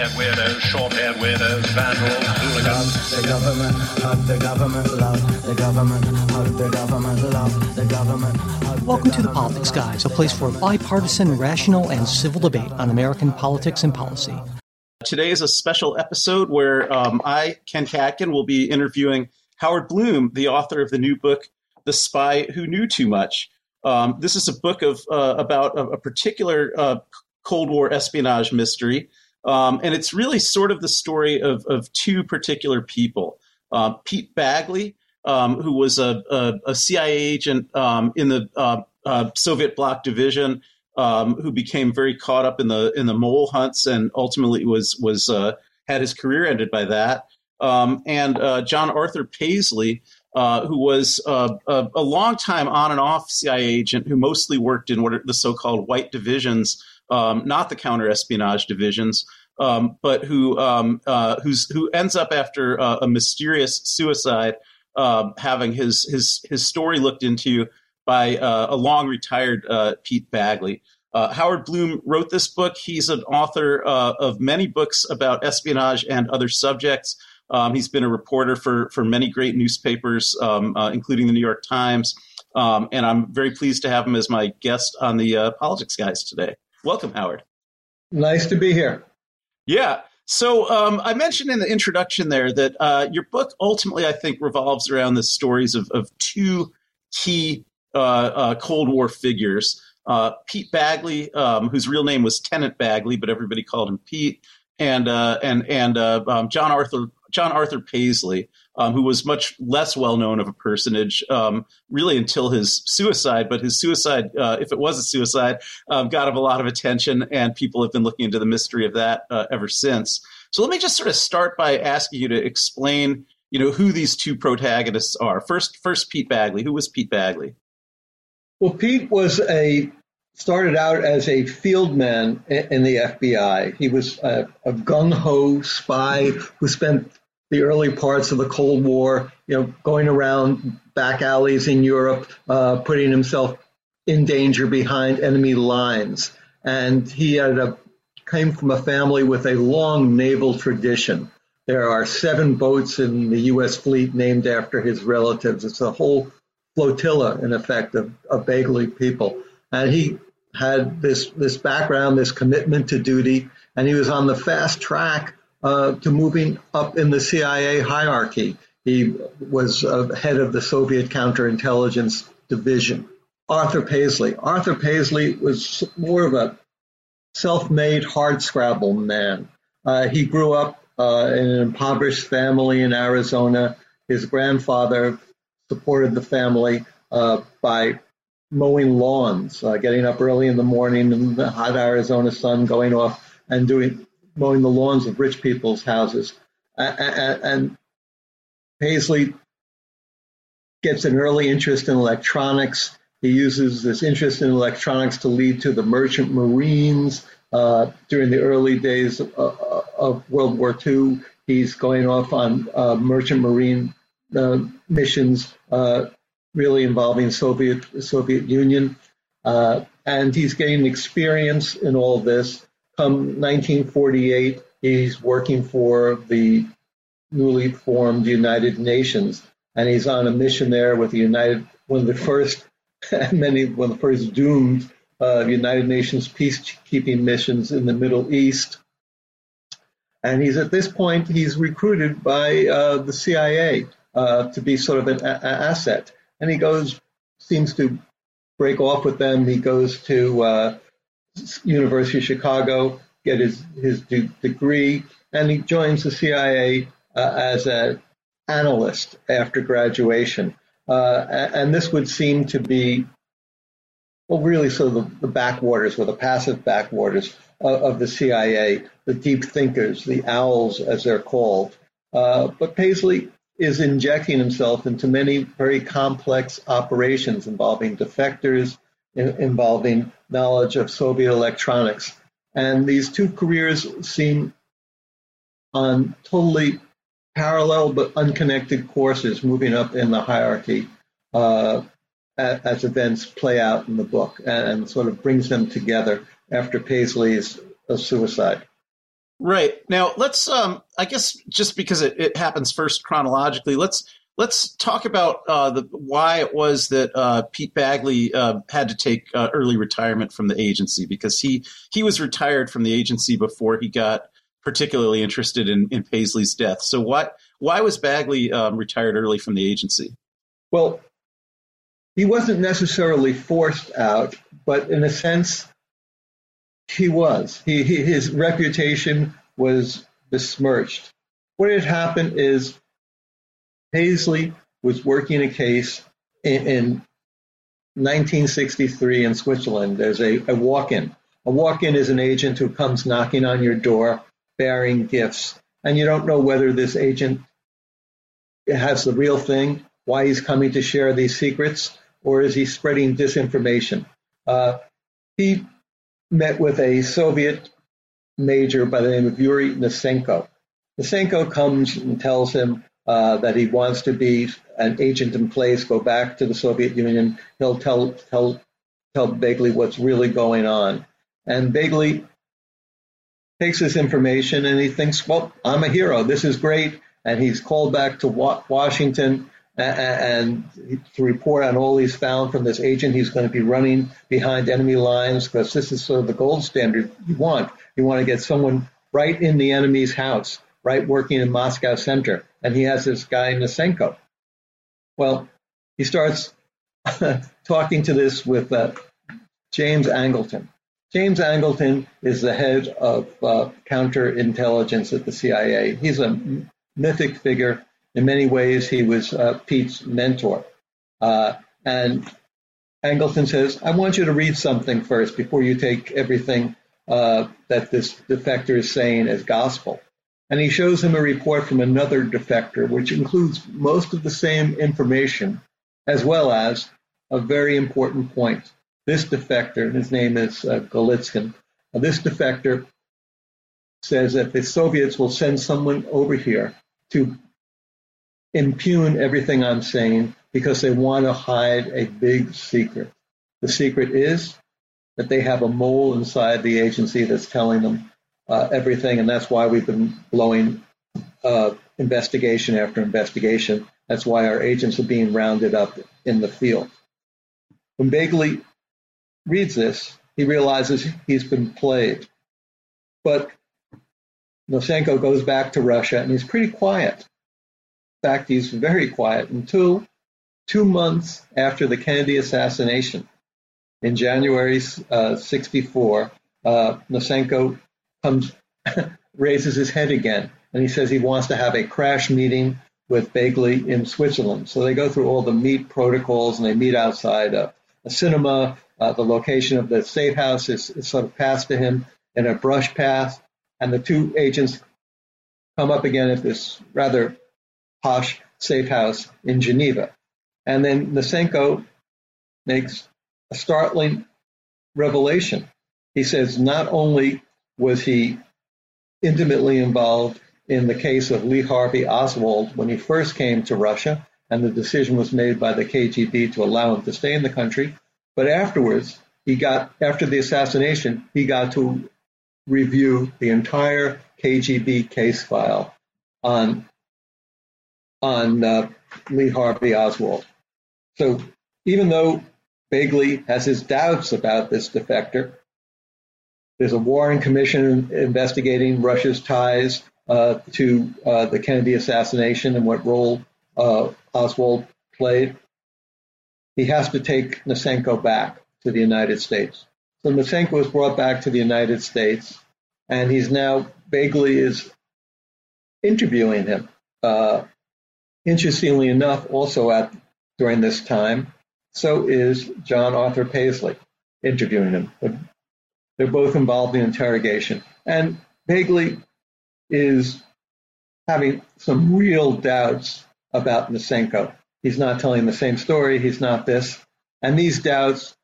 long-haired weirdos, short-haired weirdos, vandals, hooligans. The government, hug the government, love the government, hug the government, love the government. Welcome to the Politics Guys, a place for bipartisan, rational, and civil debate on American politics and policy. Today is a special episode where um, I, Ken Katkin, will be interviewing Howard Blum, the author of the new book, The Spy Who Knew Too Much. Um, this is a book of uh, about a, a particular uh, Cold War espionage mystery, um, and it's really sort of the story of, of two particular people. Uh, Pete Bagley, um, who was a, a, a CIA agent um, in the uh, uh, Soviet bloc division, um, who became very caught up in the in the mole hunts and ultimately was was uh, had his career ended by that. Um, and uh, John Arthur Paisley, uh, who was uh, a, a long time on and off CIA agent who mostly worked in what are the so-called white divisions, um, not the counter espionage divisions, um, but who um, uh, who ends up after uh, a mysterious suicide, um, having his his his story looked into by uh, a long retired uh, Pete Bagley. Uh, Howard Blum wrote this book. He's an author of many books about espionage and other subjects. Um, he's been a reporter for for many great newspapers, um, uh, including the New York Times. Um, and I'm very pleased to have him as my guest on the uh, Politics Guys today. Welcome, Howard. Nice to be here. Yeah. So um, I mentioned in the introduction there that uh, your book ultimately, I think, revolves around the stories of, of two key uh, uh, Cold War figures. Uh, Pete Bagley, um, whose real name was Tennent Bagley, but everybody called him Pete, and uh, and and uh, um, John Arthur John Arthur Paisley, um, who was much less well known of a personage, um, really until his suicide. But his suicide, uh, if it was a suicide, um, got him a lot of attention, and people have been looking into the mystery of that uh, ever since. So let me just sort of start by asking you to explain, you know, who these two protagonists are. First, first Pete Bagley. Who was Pete Bagley? Well, Pete was a started out as a field man in the FBI. He was a, a gung ho spy who spent the early parts of the Cold War, you know, going around back alleys in Europe, uh, putting himself in danger behind enemy lines. And he had a, came from a family with a long naval tradition. There are seven boats in the U.S. fleet named after his relatives. It's a whole flotilla, in effect, of, of Bagley people. And he had this this background, this commitment to duty, and he was on the fast track uh, to moving up in the CIA hierarchy. He was uh, head of the Soviet counterintelligence division. Arthur Paisley. Arthur Paisley was more of a self-made hardscrabble man. Uh, he grew up uh, in an impoverished family in Arizona. His grandfather supported the family uh, by mowing lawns, uh, getting up early in the morning in the hot Arizona sun, going off and doing mowing the lawns of rich people's houses. And, Paisley gets an early interest in electronics. He uses this interest in electronics to lead to the merchant marines. Uh, during the early days of, uh, of, World War II, he's going off on uh, merchant marine uh, missions uh, really involving Soviet Soviet Union, uh, and he's getting experience in all of this. Come 1948, he's working for the newly formed United Nations, and he's on a mission there with the United, one of the first, many one of the first doomed uh, United Nations peacekeeping missions in the Middle East. And he's at this point, he's recruited by uh, the CIA uh, to be sort of an a- asset and he goes, seems to break off with them. He goes to uh, University of Chicago, get his his de- degree, and he joins the CIA uh, as an analyst after graduation. Uh, and this would seem to be, well, really of the, the backwaters or the passive backwaters of, of, the CIA, the deep thinkers, the owls, as they're called. Uh, but Paisley is injecting himself into many very complex operations involving defectors, involving knowledge of Soviet electronics. And these two careers seem on totally parallel but unconnected courses moving up in the hierarchy uh, as events play out in the book and, and, sort of brings them together after Paisley's uh, suicide. Right now, let's. Um, I guess just because it, it happens first chronologically, let's let's talk about uh, the why it was that uh, Pete Bagley uh, had to take uh, early retirement from the agency because he he was retired from the agency before he got particularly interested in, in Paisley's death. So why why was Bagley um, retired early from the agency? Well, he wasn't necessarily forced out, but in a sense, he was. He, he, his reputation was besmirched. What had happened is Paisley was working a case in, in 1963 in Switzerland. There's a, a walk-in. A walk-in is an agent who comes knocking on your door bearing gifts, and you don't know whether this agent has the real thing, why he's coming to share these secrets, or is he spreading disinformation? Uh, he met with a Soviet major by the name of Yuri Nosenko. Nosenko comes and tells him uh, that he wants to be an agent in place, go back to the Soviet Union. He'll tell tell tell Bagley what's really going on, and Bagley takes this information and he thinks, "Well, I'm a hero. This is great." And he's called back to Washington and to report on all he's found from this agent. He's going to be running behind enemy lines because this is sort of the gold standard you want. You want to get someone right in the enemy's house, right working in Moscow center. And he has this guy, Nosenko. Well, he starts talking to this with uh, James Angleton. James Angleton is the head of uh, counterintelligence at the CIA. He's a mythic figure in many ways, he was uh, Pete's mentor. Uh, and Angleton says, I want you to read something first before you take everything uh, that this defector is saying as gospel. And he shows him a report from another defector, which includes most of the same information, as well as a very important point. This defector, his name is uh, Golitsyn, this defector says that the Soviets will send someone over here to impugn everything I'm saying because they want to hide a big secret. The secret is that they have a mole inside the agency that's telling them uh, everything, and that's why we've been blowing uh, investigation after investigation. That's why our agents are being rounded up in the field. When Bagley reads this, he realizes he's been played. But Nosenko goes back to Russia and he's pretty quiet In fact, he's very quiet until two months after the Kennedy assassination. In January uh, 64, uh, Nosenko comes, raises his head again, and he says he wants to have a crash meeting with Bagley in Switzerland. So they go through all the meet protocols, and they meet outside a, a cinema. Uh, the location of the safe house is, is sort of passed to him in a brush pass, and the two agents come up again at this rather posh safe house in Geneva. And then Nosenko makes a startling revelation. He says not only was he intimately involved in the case of Lee Harvey Oswald when he first came to Russia, and the decision was made by the KGB to allow him to stay in the country, but afterwards, he got, after the assassination, he got to review the entire KGB case file on on uh, Lee Harvey Oswald. So even though Bagley has his doubts about this defector, there's a Warren Commission investigating Russia's ties uh, to uh, the Kennedy assassination and what role uh, Oswald played. He has to take Nosenko back to the United States. So Nosenko was brought back to the United States, and he's now Bagley is interviewing him. Uh, Interestingly enough, also at during this time, so is John Arthur Paisley interviewing him. They're both involved in interrogation. And Bagley is having some real doubts about Nosenko. He's not telling the same story. He's not this. And these doubts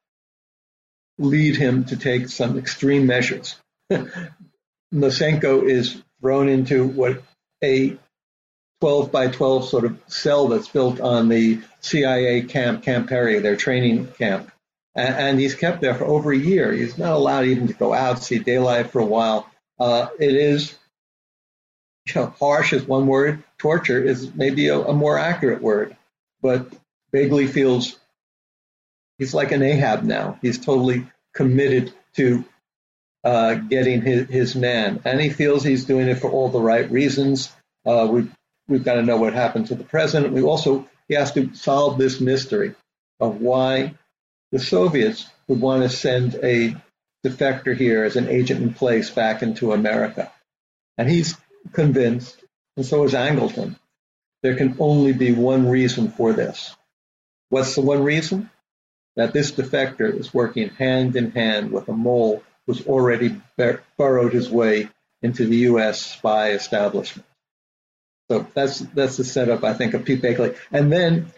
lead him to take some extreme measures. Nosenko is thrown into what a 12 by 12 sort of cell that's built on the CIA camp, Camp Peary, their training camp. And, he's kept there for over a year. He's not allowed even to go out, see daylight for a while. Uh, it is you know, harsh is one word, torture is maybe a, a more accurate word. But Bagley feels he's like an Ahab now. He's totally committed to uh, getting his, his man, and he feels he's doing it for all the right reasons. Uh, we've we've got to know what happened to the president. We also he has to solve this mystery of why the Soviets would want to send a defector here as an agent in place back into America, and he's convinced, and so is Angleton. There can only be one reason for this. What's the one reason? That this defector is working hand in hand with a mole who's already bur- burrowed his way into the U.S. spy establishment. So that's that's the setup, I think, of Pete Bagley. And then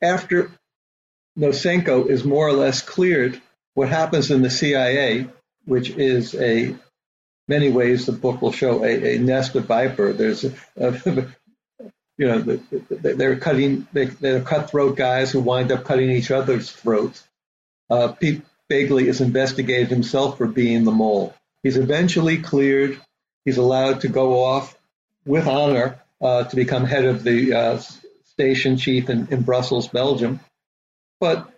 after Nosenko is more or less cleared, what happens in the CIA, which is a many ways the book will show a, a nest of viper. There's a, a you know, they're cutting, they're cutthroat guys who wind up cutting each other's throats. Uh, Pete Bagley is investigated himself for being the mole. He's eventually cleared. He's allowed to go off with honor uh, to become head of the uh, station chief in, in Brussels, Belgium. But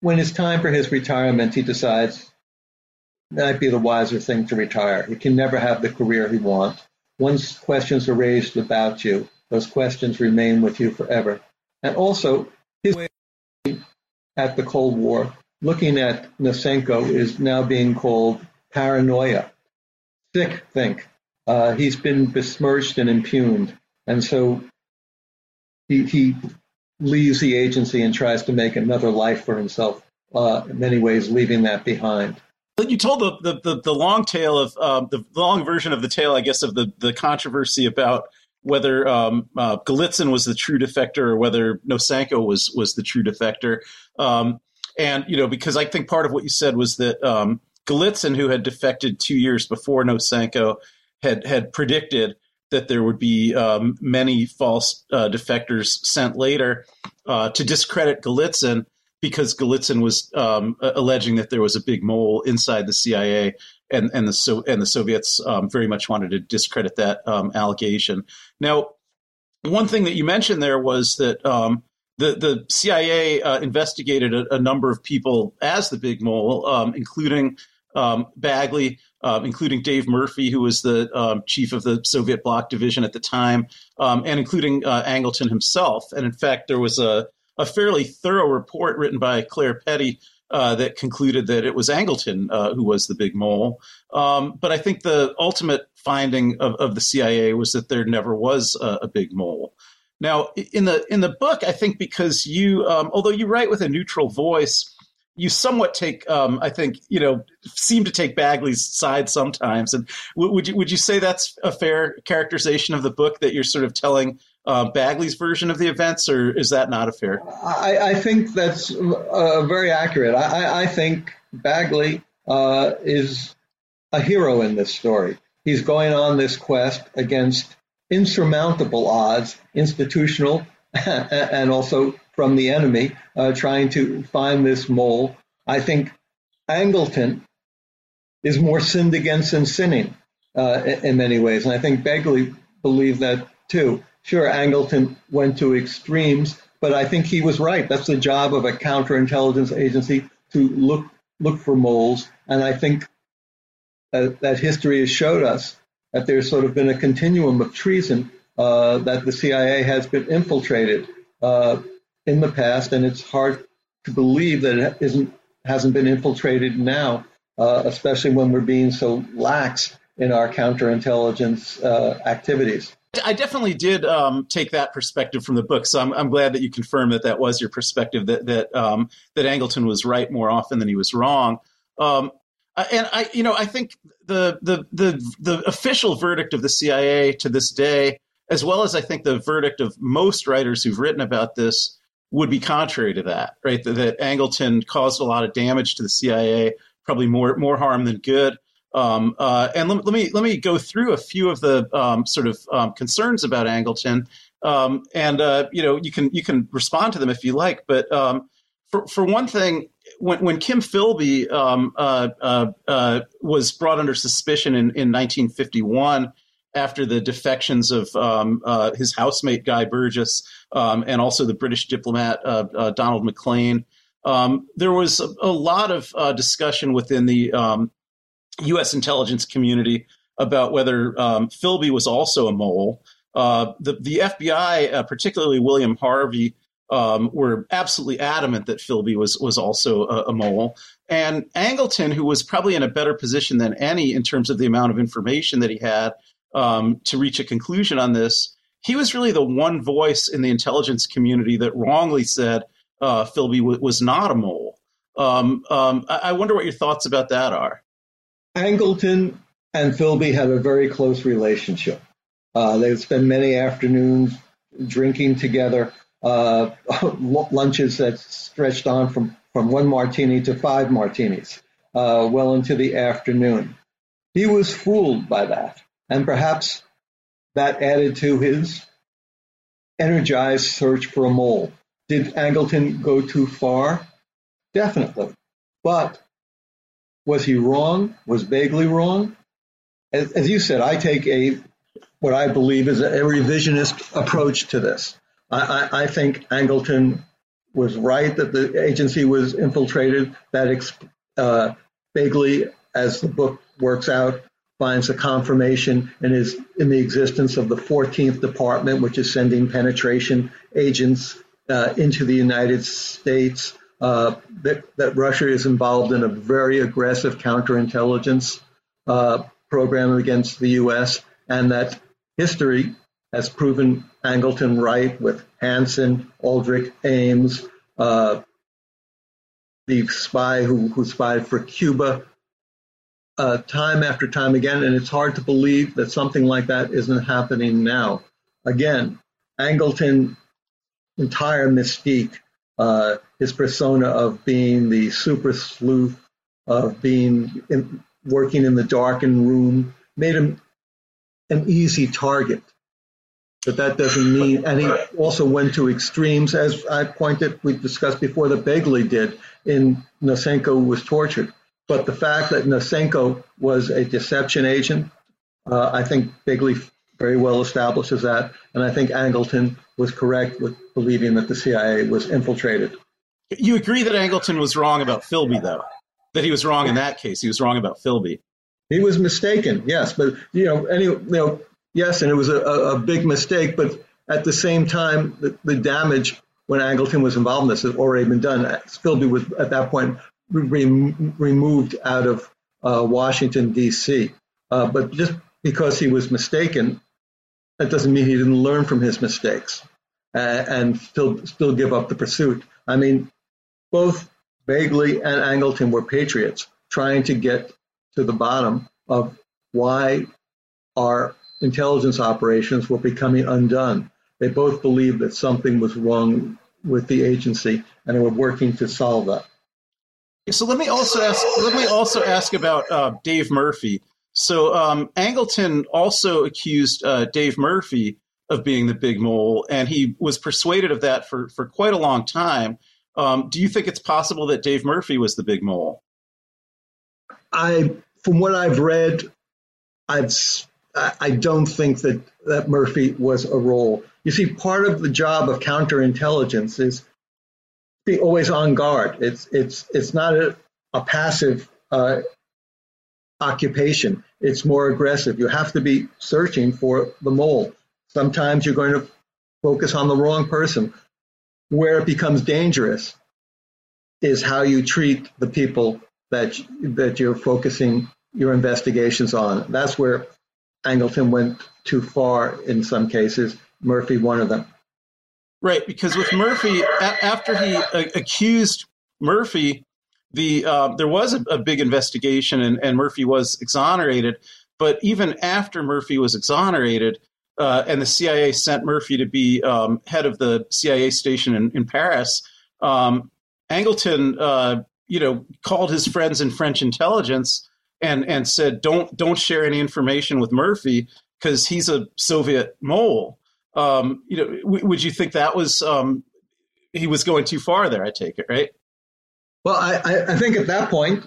when it's time for his retirement, he decides that might be the wiser thing to retire. He can never have the career he wants. Once questions are raised about you, those questions remain with you forever. And also, his way at the Cold War, looking at Nosenko, is now being called paranoia. Sick think. Uh, he's been besmirched and impugned. And so he, he leaves the agency and tries to make another life for himself, uh, in many ways, leaving that behind. But you told the, the, the, the long tale of um, the long version of the tale, I guess, of the, the controversy about whether um, uh, Golitsyn was the true defector or whether Nosenko was was the true defector. Um, and you know, because I think part of what you said was that um, Golitsyn, who had defected two years before Nosenko, had had predicted that there would be um, many false uh, defectors sent later uh, to discredit Golitsyn because Golitsyn was um, alleging that there was a big mole inside the CIA and and the so and the Soviets um, very much wanted to discredit that um, allegation. Now, one thing that you mentioned there was that um, the the CIA uh, investigated a, a, number of people as the Big Mole, um, including Bagley, uh, including Dave Murphy, who was the chief of the Soviet Bloc Division at the time, and including uh, Angleton himself. And in fact, there was a a fairly thorough report written by Clare Petty uh, that concluded that it was Angleton uh, who was the big mole. Um, but I think the ultimate finding of, of, the CIA was that there never was a, a, big mole. Now, in the in the book, I think because you, um, although you write with a neutral voice, you somewhat take, um, I think, you know, seem to take Bagley's side sometimes. And w- would you would you say that's a fair characterization of the book that you're sort of telling uh, Bagley's version of the events, or is that not a fair? I, I think that's uh, very accurate. I, I think Bagley uh, is a hero in this story. He's going on this quest against insurmountable odds, institutional and also from the enemy, uh, trying to find this mole. I think Angleton is more sinned against than sinning uh, in many ways, and I think Bagley believed that too. Sure, Angleton went to extremes, but I think he was right. That's the job of a counterintelligence agency to look look for moles, and I think that, that history has showed us that there's sort of been a continuum of treason uh, that the CIA has been infiltrated uh, in the past, and it's hard to believe that it isn't hasn't been infiltrated now, uh, especially when we're being so lax in our counterintelligence uh, activities. I definitely did um, take that perspective from the book, so I'm, I'm, glad that you confirmed that that was your perspective. That that um, that Angleton was right more often than he was wrong. Um, and I, you know, I think the the the the official verdict of the CIA to this day, as well as I think the verdict of most writers who've written about this, would be contrary to that. Right, that, that Angleton caused a lot of damage to the CIA, probably more more harm than good. Um, uh, and let, let, me let me go through a few of the um, sort of um, concerns about Angleton, um, and uh, you know you can you can respond to them if you like. But um, for for one thing, when when Kim Philby um, uh, uh, uh, was brought under suspicion in, in 1951 after the defections of um, uh, his housemate Guy Burgess um, and also the British diplomat uh, uh, Donald Maclean. Um, there was a, a lot of uh, discussion within the U.S. Um, intelligence community about whether um, Philby was also a mole. Uh, the, the FBI, uh, particularly William Harvey, um, were absolutely adamant that Philby was was also a, a, mole. And Angleton, who was probably in a better position than any in terms of the amount of information that he had um, to reach a conclusion on this, he was really the one voice in the intelligence community that wrongly said uh, Philby w- was not a mole. Um, um, I-, I wonder what your thoughts about that are. Angleton and Philby had a very close relationship. Uh, they would spend many afternoons drinking together, uh, lunches that stretched on from, from one martini to five martinis, uh, well into the afternoon. He was fooled by that, and perhaps that added to his energized search for a mole. Did Angleton go too far? Definitely. But was he wrong? Was Bagley wrong? as, as you said, I take a what I believe is a, revisionist approach to this. I, I, I, think Angleton was right that the agency was infiltrated. That uh, Bagley, as the book works out, finds a confirmation and is in the existence of the 14th Department, which is sending penetration agents uh, into the United States. Uh, that, that Russia is involved in a very aggressive counterintelligence uh, program against the U.S., and that history has proven Angleton right with Hanssen, Aldrich, Ames, uh, the spy who, who spied for Cuba, uh, time after time again, and it's hard to believe that something like that isn't happening now. Again, Angleton entire mystique, uh, his persona of being the super sleuth, of being in, working in the darkened room made him an easy target. But that doesn't mean, and he also went to extremes, as I pointed, we discussed before, that Bagley did in Nosenko was tortured. But the fact that Nosenko was a deception agent, uh, I think Bagley very well establishes that. And I think Angleton was correct with believing that the CIA was infiltrated. You agree that Angleton was wrong about Philby, though? that he was wrong in that case. He was wrong about Philby. He was mistaken, yes, but you know, any, you know, yes, and it was a, a big mistake. But at the same time, the, the, damage when Angleton was involved in this had already been done. Philby was at that point re- removed out of uh, Washington D.C. Uh, but just because he was mistaken, that doesn't mean he didn't learn from his mistakes uh, and still still give up the pursuit. I mean, both Bagley and Angleton were patriots trying to get to the bottom of why our intelligence operations were becoming undone. They both believed that something was wrong with the agency and they were working to solve that. So let me also ask. Let me also ask about uh, Dave Murphy. So um, Angleton also accused uh, Dave Murphy of being the big mole, and he was persuaded of that for for quite a long time. Um, do you think it's possible that Dave Murphy was the big mole? I, from what I've read, I'd, I don't think that, that Murphy was a role. You see, part of the job of counterintelligence is be always on guard. It's it's it's not a, a passive uh, occupation. It's more aggressive. You have to be searching for the mole. Sometimes you're going to focus on the wrong person. Where it becomes dangerous is how you treat the people that that you're focusing your investigations on. That's where Angleton went too far in some cases. Murphy, one of them. Right, because with Murphy, a- after he uh, accused Murphy, the uh, there was a, a big investigation, and, and, Murphy was exonerated. But even after Murphy was exonerated, uh, and the CIA sent Murphy to be um, head of the CIA station in, in Paris. Um, Angleton, uh, you know, called his friends in French intelligence and and said, "Don't don't share any information with Murphy because he's a Soviet mole." Um, you know, w- would you think that was um, he was going too far there? I take it, right? Well, I, I think at that point,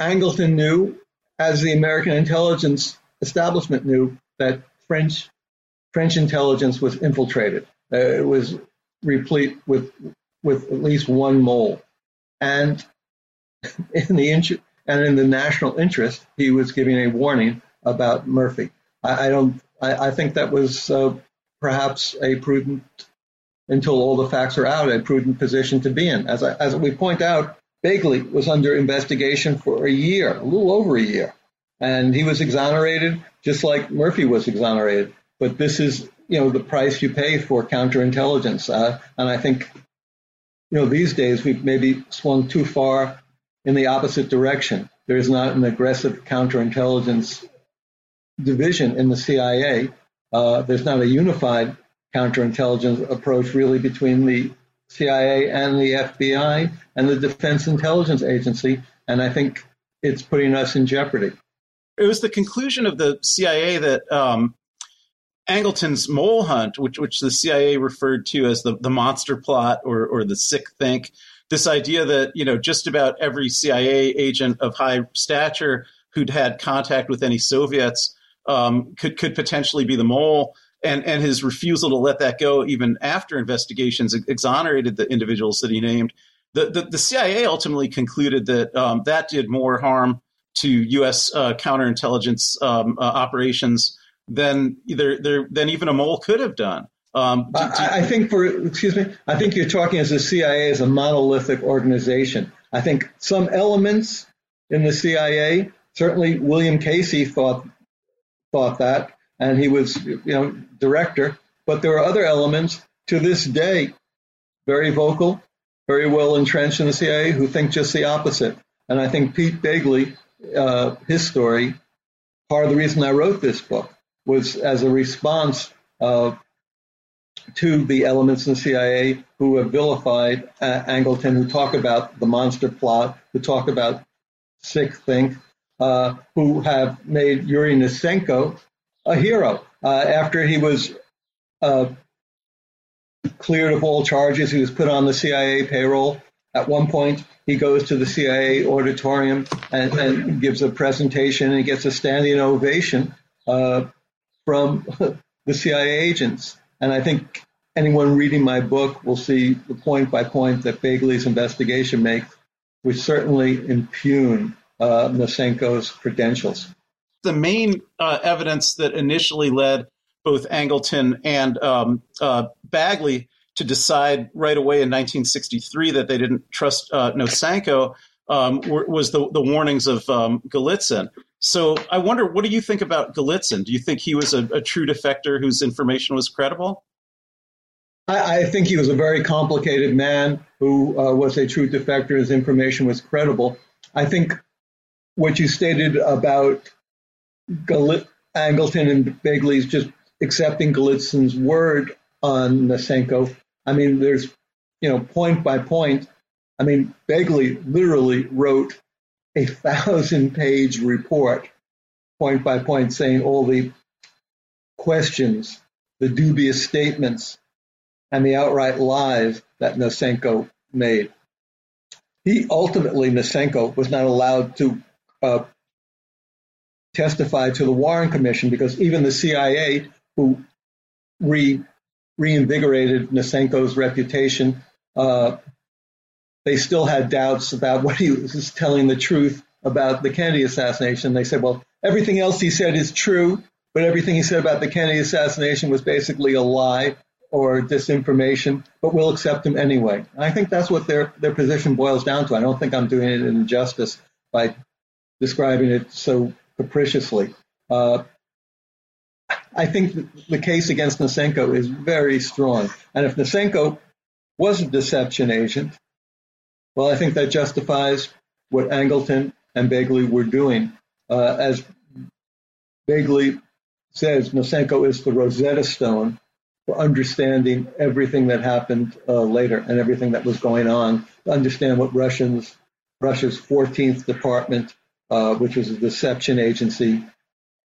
Angleton knew, as the American intelligence establishment knew, that French French intelligence was infiltrated. Uh, it was replete with with at least one mole, and in the int- and in the national interest, he was giving a warning about Murphy. I, I don't. I, I, think that was uh, perhaps a prudent, until all the facts are out, a prudent position to be in. As I, as we point out, Bagley was under investigation for a year, a little over a year, and he was exonerated just like Murphy was exonerated. But this is, you know, the price you pay for counterintelligence, uh, and I think, you know, these days we've maybe swung too far in the opposite direction. There is not an aggressive counterintelligence division in the CIA. Uh, there's not a unified counterintelligence approach really between the CIA and the FBI and the Defense Intelligence Agency. And I think it's putting us in jeopardy. It was the conclusion of the CIA that um, Angleton's mole hunt, which, which the CIA referred to as the, the monster plot or, or the sick think, this idea that you know just about every CIA agent of high stature who'd had contact with any Soviets um, could could potentially be the mole, and and his refusal to let that go even after investigations exonerated the individuals that he named. The the, the CIA ultimately concluded that um, that did more harm to U.S. Uh, counterintelligence um, uh, operations than either than even a mole could have done. Um, do, do, I, I, think for excuse me, I think you're talking as the CIA as a monolithic organization. I think some elements in the CIA, certainly William Casey thought thought that, and he was you know director. But there are other elements to this day, very vocal, very well entrenched in the CIA, who think just the opposite. And I think Pete Bagley, uh, his story, part of the reason I wrote this book was as a response uh, to the elements in the CIA who have vilified uh, Angleton, who talk about the monster plot, who talk about sick think, uh, who have made Yuri Nosenko a hero. Uh, after he was uh, cleared of all charges, he was put on the CIA payroll. At one point, he goes to the CIA auditorium and, and gives a presentation and gets a standing ovation from the CIA agents. And I think anyone reading my book will see the point by point that Bagley's investigation makes, which certainly impugn uh, Nosenko's credentials. The main uh, evidence that initially led both Angleton and um, uh, Bagley to decide right away in 1963 that they didn't trust uh, Nosenko um, was the, the warnings of um, Golitsyn. So I wonder, what do you think about Golitsyn? Do you think he was a, a true defector whose information was credible? I, I think he was a very complicated man who uh, was a true defector. His information was credible. I think what you stated about Angleton and Bagley's just accepting Golitsyn's word on Nosenko. I mean, there's, you know, point by point. I mean, Bagley literally wrote a thousand page report, point by point, saying all the questions, the dubious statements, and the outright lies that Nosenko made. He ultimately, Nosenko, was not allowed to uh, testify to the Warren Commission because even the CIA, who re- reinvigorated Nosenko's reputation, uh, they still had doubts about what he was telling the truth about the Kennedy assassination. They said, well, everything else he said is true, but everything he said about the Kennedy assassination was basically a lie or disinformation, but we'll accept him anyway. And I think that's what their, their position boils down to. I don't think I'm doing it an injustice by describing it so capriciously. Uh, I think the case against Nosenko is very strong. And if Nosenko was a deception agent, well, I think that justifies what Angleton and Bagley were doing. Uh, as Bagley says, Nosenko is the Rosetta Stone for understanding everything that happened uh, later and everything that was going on, to understand what Russians, Russia's 14th Department, uh, which was a deception agency,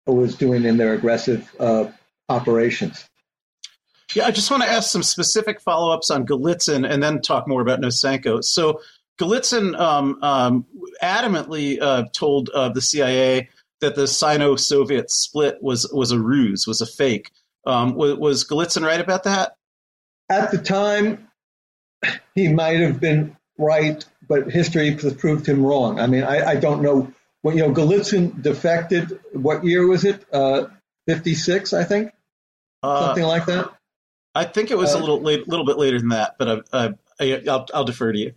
was doing in their aggressive uh, operations. Yeah, I just want to ask some specific follow ups on Golitsyn and then talk more about Nosenko. So, Golitsyn um, um, adamantly uh, told uh, the CIA that the Sino-Soviet split was was a ruse, was a fake. Um, was, was Golitsyn right about that? At the time, he might have been right, but history has proved him wrong. I mean, I, I don't know. You know, Golitsyn defected. What year was it? Uh, Fifty-six, I think, Uh, something like that. I think it was a Uh, little late, little bit later than that, but uh, I, I'll, I'll defer to you.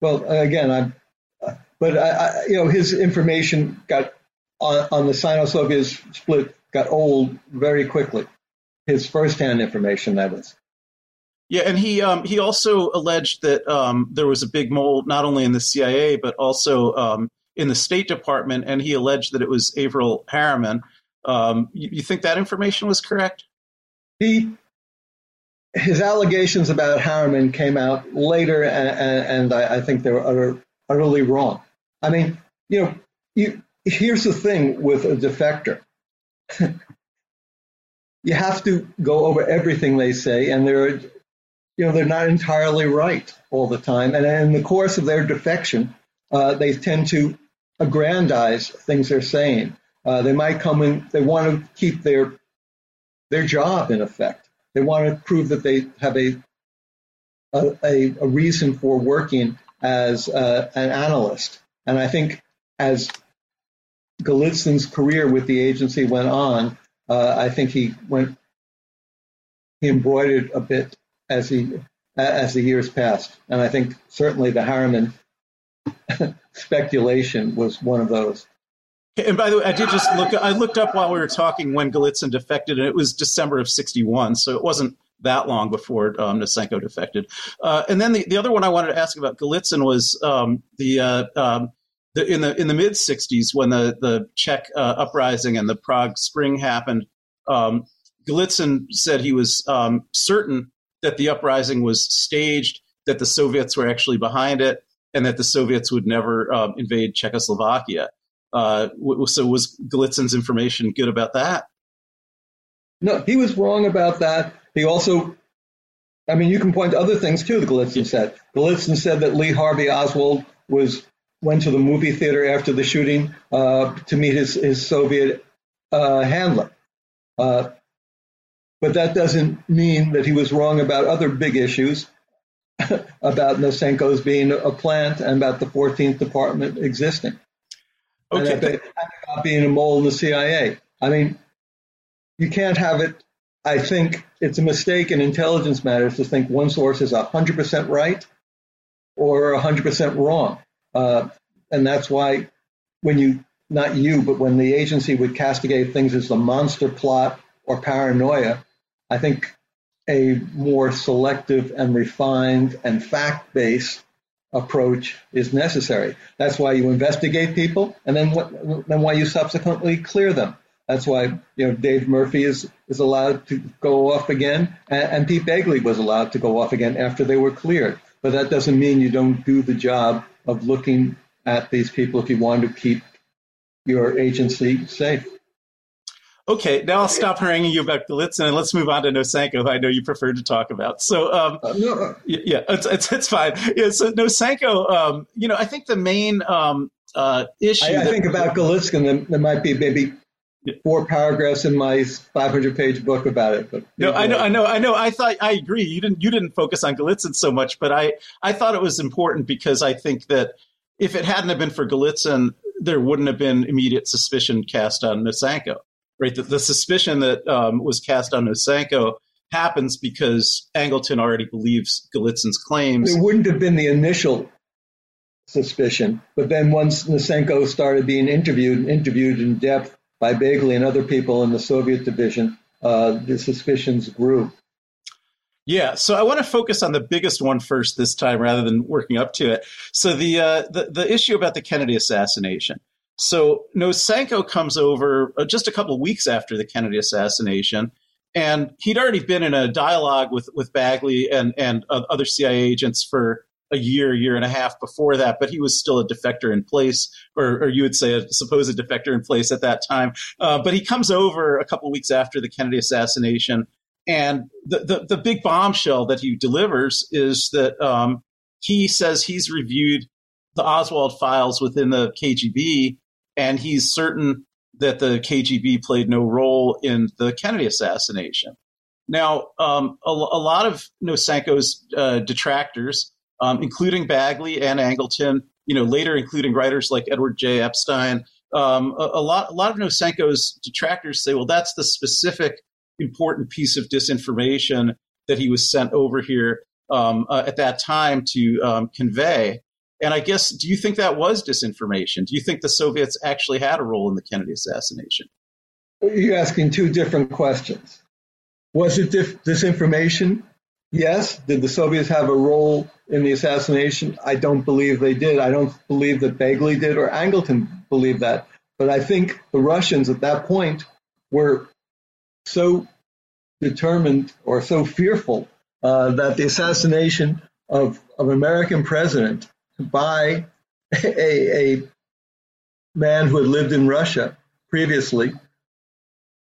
Well, again, I'm, but I, I, you know, his information got on, on the Sino-Soviet split got old very quickly. His firsthand information, that is. Yeah, and he um, he also alleged that um, there was a big mole not only in the CIA but also um, in the State Department, and he alleged that it was Averell Harriman. Um, you, you think that information was correct? He, his allegations about Harriman came out later, and, and, and I, I think they were utter, utterly wrong. I mean, you know, you, here's the thing with a defector. you have to go over everything they say, and they're, you know, they're not entirely right all the time. And in the course of their defection, uh, they tend to aggrandize things they're saying. Uh, they might come in, they want to keep their their job in effect. They want to prove that they have a a, a, reason for working as uh, an analyst. And I think as Golitsyn's career with the agency went on, uh, I think he went he embroidered a bit as he as the years passed. And I think certainly the Harriman speculation was one of those. And by the way, I did just look. I looked up while we were talking when Golitsyn defected, and it was December of '61, so it wasn't that long before um, defected. Uh, and then the, the other one I wanted to ask about Golitsyn was um, the, uh, um, the in the in the mid '60s when the the Czech uh, uprising and the Prague Spring happened. Um, Golitsyn said he was um, certain that the uprising was staged, that the Soviets were actually behind it, and that the Soviets would never um, invade Czechoslovakia. Uh, so was Golitsyn's information good about that? No, he was wrong about that. He also, I mean, you can point to other things too that Golitsyn said. Golitsyn said that Lee Harvey Oswald was went to the movie theater after the shooting uh, to meet his, his Soviet uh, handler. Uh, but that doesn't mean that he was wrong about other big issues, about Nosenko's being a plant and about the 14th Department existing. And Okay. about about being a mole in the CIA. I mean, you can't have it. I think it's a mistake in intelligence matters to think one source is 100% right or 100% wrong. Uh, and that's why when you, not you, but when the agency would castigate things as a monster plot or paranoia, I think a more selective and refined and fact based approach is necessary. That's why you investigate people, and then what, then why you subsequently clear them. That's why you know Dave Murphy is is allowed to go off again, and, and Pete Bagley was allowed to go off again after they were cleared. But that doesn't mean you don't do the job of looking at these people if you want to keep your agency safe. Okay, now I'll stop haranguing you about Golitsyn and let's move on to Nosenko, who I know you prefer to talk about. So, um, Uh, no, uh, yeah, it's, it's, it's fine. Yeah, so Nosenko, um, you know, I think the main um, uh, issue. I, I think about Golitsyn, there, there might be maybe four paragraphs in my 500 page book about it. But No, I know, I know, I know. I thought I agree. You didn't, you didn't focus on Golitsyn so much, but I, I thought it was important because I think that if it hadn't have been for Golitsyn there wouldn't have been immediate suspicion cast on Nosenko. Right, the, the suspicion that um, was cast on Nosenko happens because Angleton already believes Golitsyn's claims. It wouldn't have been the initial suspicion, but then once Nosenko started being interviewed, interviewed in depth by Bagley and other people in the Soviet division, uh, the suspicions grew. Yeah, so I want to focus on the biggest one first this time, rather than working up to it. So the uh, the, the issue about the Kennedy assassination. So Nosenko comes over uh, just a couple weeks after the Kennedy assassination, and he'd already been in a dialogue with with Bagley and and uh, other CIA agents for a year, year and a half before that. But he was still a defector in place, or, or you would say a supposed defector in place at that time. Uh, but he comes over a couple weeks after the Kennedy assassination. And the, the, the big bombshell that he delivers is that um, he says he's reviewed the Oswald files within the KGB and he's certain that the KGB played no role in the Kennedy assassination. Now, um, a, a, lot of Nosenko's uh, detractors, um, including Bagley and Angleton, you know, later including writers like Edward J. Epstein, um, a, a, lot, a lot of Nosenko's detractors say, well, that's the specific important piece of disinformation that he was sent over here um, uh, at that time to um, convey. And I guess, do you think that was disinformation? Do you think the Soviets actually had a role in the Kennedy assassination? You're asking two different questions. Was it dif- disinformation? Yes. Did the Soviets have a role in the assassination? I don't believe they did. I don't believe that Bagley did or Angleton believed that. But I think the Russians at that point were so determined or so fearful uh, that the assassination of, of an American president by a, a man who had lived in Russia previously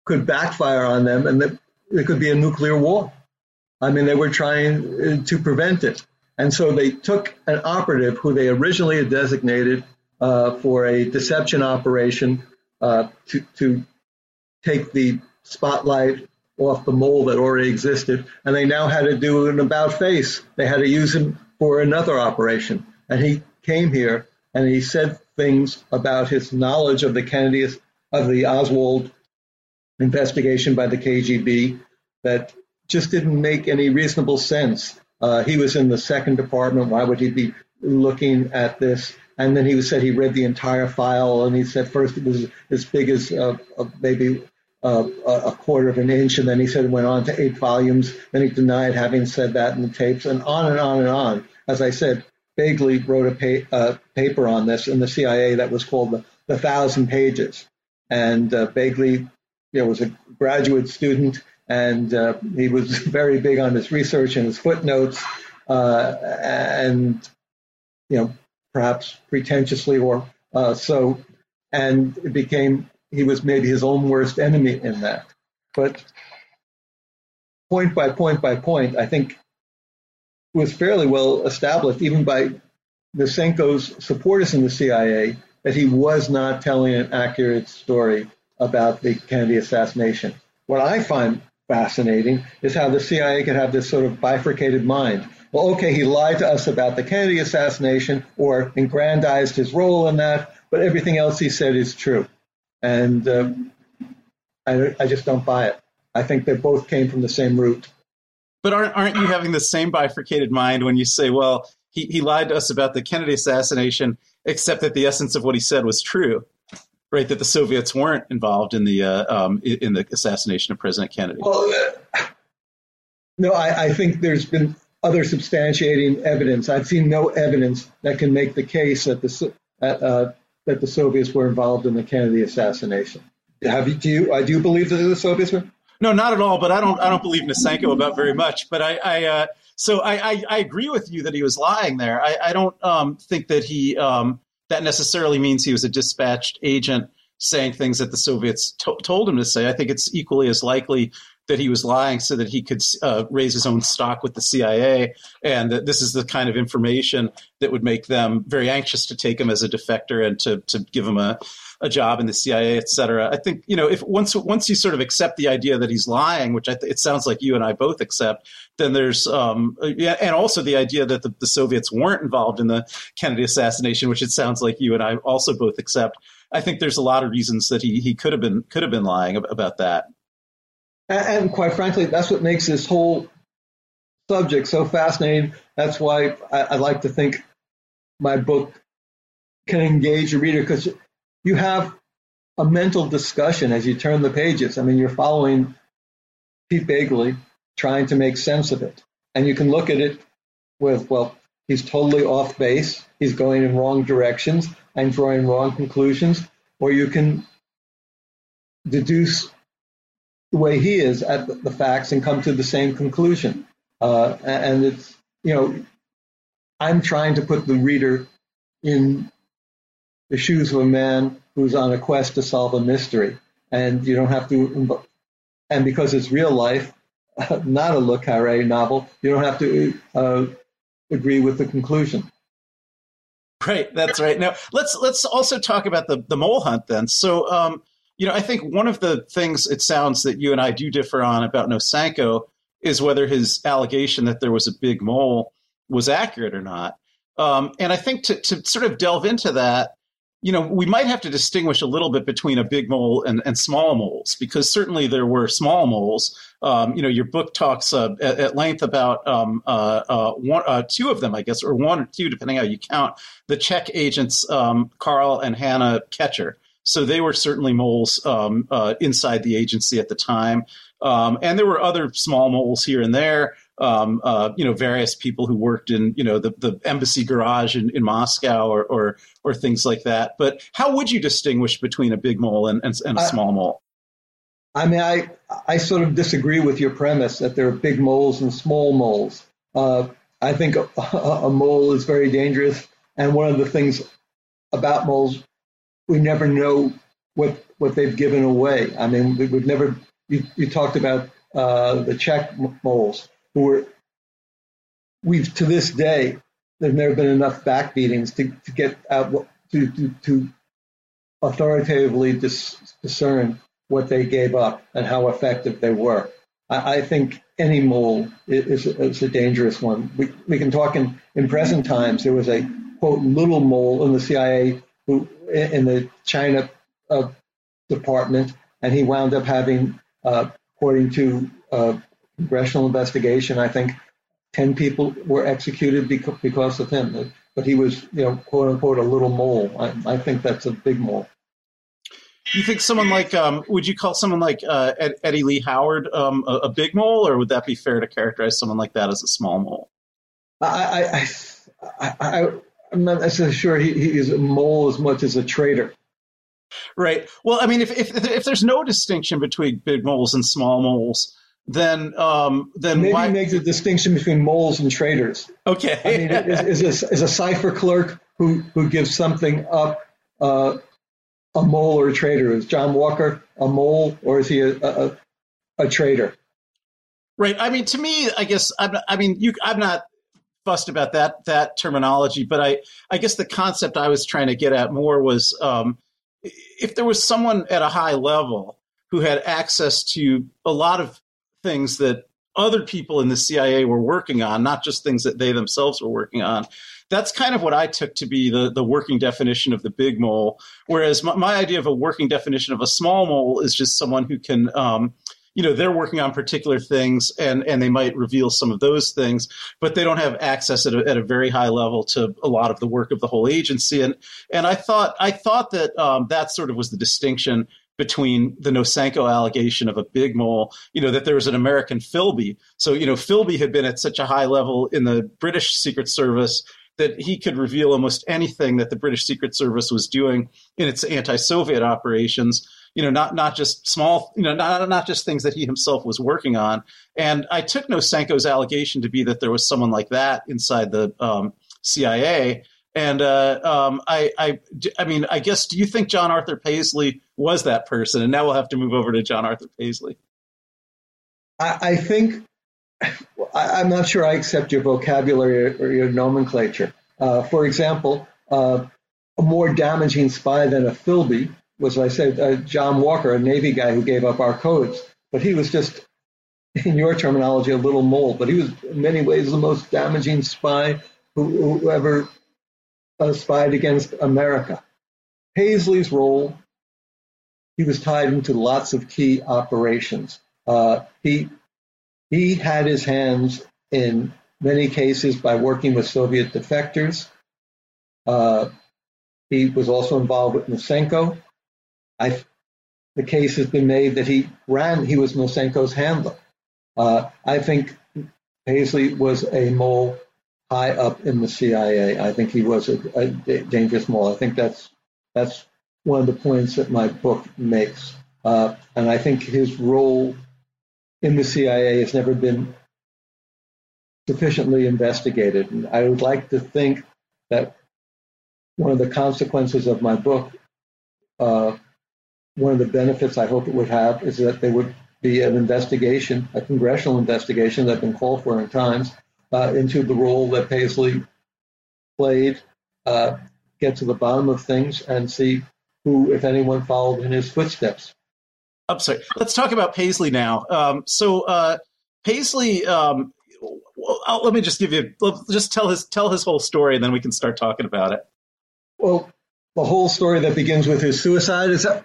could backfire on them and that there could be a nuclear war. I mean, they were trying uh, to prevent it. And so they took an operative who they originally had designated uh, for a deception operation uh, to, to take the spotlight off the mole that already existed. And they now had to do an about face. They had to use him for another operation. And he came here and he said things about his knowledge of the Kennedy, of the Oswald investigation by the KGB that just didn't make any reasonable sense. Uh, he was in the second department. Why would he be looking at this? And then he said he read the entire file, and he said first it was as big as uh, maybe uh, a quarter of an inch, and then he said it went on to eight volumes. Then he denied having said that in the tapes, and on and on and on. As I said, Bagley wrote a pa- uh, paper on this in the CIA that was called the, the Thousand Pages, and uh, Bagley, you know, was a graduate student, and uh, he was very big on his research and his footnotes, uh, and you know, perhaps pretentiously or uh, so, and it became he was maybe his own worst enemy in that. But point by point by point, I think was fairly well established, even by Nosenko's supporters in the CIA, that he was not telling an accurate story about the Kennedy assassination. What I find fascinating is how the CIA could have this sort of bifurcated mind. Well, okay, he lied to us about the Kennedy assassination or aggrandized his role in that, but everything else he said is true and uh, I, I just don't buy it. I think they both came from the same root. But aren't aren't you having the same bifurcated mind when you say, well, he, he lied to us about the Kennedy assassination, except that the essence of what he said was true, right? That the Soviets weren't involved in the uh, um, in the assassination of President Kennedy. Well, uh, no, I, I think there's been other substantiating evidence. I've seen no evidence that can make the case that the uh, that the Soviets were involved in the Kennedy assassination. Have you, do you, I do believe that the Soviets were? No, not at all. But I don't. I don't believe Nosenko about very much. But I, I uh, so I, I, I, agree with you that he was lying there. I, I don't um, think that he um, that necessarily means he was a dispatched agent saying things that the Soviets to- told him to say. I think it's equally as likely that he was lying so that he could uh, raise his own stock with the CIA, and that this is the kind of information that would make them very anxious to take him as a defector and to to give him a a job in the CIA, et cetera. I think you know if once once you sort of accept the idea that he's lying, which th- it sounds like you and I both accept, then there's um, yeah, and also the idea that the, the Soviets weren't involved in the Kennedy assassination, which it sounds like you and I also both accept. I think there's a lot of reasons that he he could have been could have been lying about that. And, quite frankly, that's what makes this whole subject so fascinating. That's why I, I like to think my book can engage a reader because you have a mental discussion as you turn the pages. I mean, you're following Pete Bagley trying to make sense of it. And you can look at it with, well, he's totally off base, he's going in wrong directions, and drawing wrong conclusions, or you can deduce the way he is at the facts and come to the same conclusion. Uh, and it's, you know, I'm trying to put the reader in the shoes of a man who's on a quest to solve a mystery. And you don't have to, and because it's real life, not a Le Carre novel, you don't have to uh, agree with the conclusion. Right, that's right. Now let's let's also talk about the the mole hunt then. So, um, you know, I think one of the things it sounds that you and I do differ on about Nosenko is whether his allegation that there was a big mole was accurate or not. Um, and I think to to sort of delve into that, you know, we might have to distinguish a little bit between a big mole and, and small moles because certainly there were small moles. Um, you know, your book talks uh, at, at, length about um, uh, uh, one, uh, two of them, I guess, or one or two, depending how you count. The Czech agents, um, Karl and Hannah Koecher. So they were certainly moles um, uh, inside the agency at the time. Um, and there were other small moles here and there um, uh, you know, various people who worked in, you know, the, the embassy garage in, in Moscow or, or, or things like that. But how would you distinguish between a big mole and, and, and a small mole? I mean, I, I sort of disagree with your premise that there are big moles and small moles. Uh, I think a, a, mole is very dangerous. And one of the things about moles, we never know what, what they've given away. I mean, we, have never, you, you talked about uh, the Czech moles who were we've to this day there've never been enough back beatings to, to get out to, to, to authoritatively dis, discern what they gave up and how effective they were. I, I think any mole is, is, a dangerous one. We, we can talk in, in present times. There was a quote little mole in the CIA who in the China uh, department, and he wound up having, uh, according to uh, congressional investigation. I think 10 people were executed because of him. But he was, you know, quote unquote, a little mole. I, I think that's a big mole. You think someone like, um, would you call someone like uh, Edward Lee Howard um, a, a, big mole, or would that be fair to characterize someone like that as a small mole? I, I, I, am not necessarily sure he, he is a mole as much as a traitor. Right. Well, I mean, if, if if there's no distinction between big moles and small moles, then um, then maybe why make the distinction between moles and traitors. Okay, I mean, is, is, a, is a cipher clerk who who gives something up uh, a mole or a traitor? Is John Walker a mole or is he a, a, a traitor? Right. I mean, to me, I guess I'm. Not, I mean, you. I'm not fussed about that that terminology, but I I guess the concept I was trying to get at more was um, if there was someone at a high level who had access to a lot of things that other people in the CIA were working on, not just things that they themselves were working on. That's kind of what I took to be the, the working definition of the big mole. Whereas my, my idea of a working definition of a small mole is just someone who can, um, you know, they're working on particular things and, and they might reveal some of those things, but they don't have access at a, at a very high level to a lot of the work of the whole agency. And, and I thought, I thought that um, that sort of was the distinction between the Nosenko allegation of a big mole, you know, that there was an American Philby. So, you know, Philby had been at such a high level in the British Secret Service that he could reveal almost anything that the British Secret Service was doing in its anti-Soviet operations. You know, not not just small, you know, not not just things that he himself was working on. And I took Nosenko's allegation to be that there was someone like that inside the um, CIA. And uh, um, I, I, I mean, I guess, do you think John Arthur Paisley was that person? And now we'll have to move over to John Arthur Paisley. I, I think I, am not sure I accept your vocabulary or your nomenclature. Uh, for example, uh, a more damaging spy than a Philby was, I said, uh, John Walker, a Navy guy who gave up our codes. But he was just, in your terminology, a little mole. But he was, in many ways, the most damaging spy who, who ever spied against America. Paisley's role, he was tied into lots of key operations. Uh, he he had his hands in many cases by working with Soviet defectors. Uh, he was also involved with Nosenko. I, the case has been made that he ran, he was Nosenko's handler. Uh, I think Paisley was a mole high up in the CIA. I think he was a, a dangerous mole. I think that's that's one of the points that my book makes. Uh, and I think his role in the CIA has never been sufficiently investigated. And I would like to think that one of the consequences of my book, uh, one of the benefits I hope it would have, is that there would be an investigation, a congressional investigation that's been called for in times, uh, into the role that Paisley played uh, get to the bottom of things and see who, if anyone, followed in his footsteps. I'm sorry. Let's talk about Paisley now. Um, so uh, Paisley, um, well, let me just give you just tell his tell his whole story, and then we can start talking about it. Well, the whole story that begins with his suicide is that.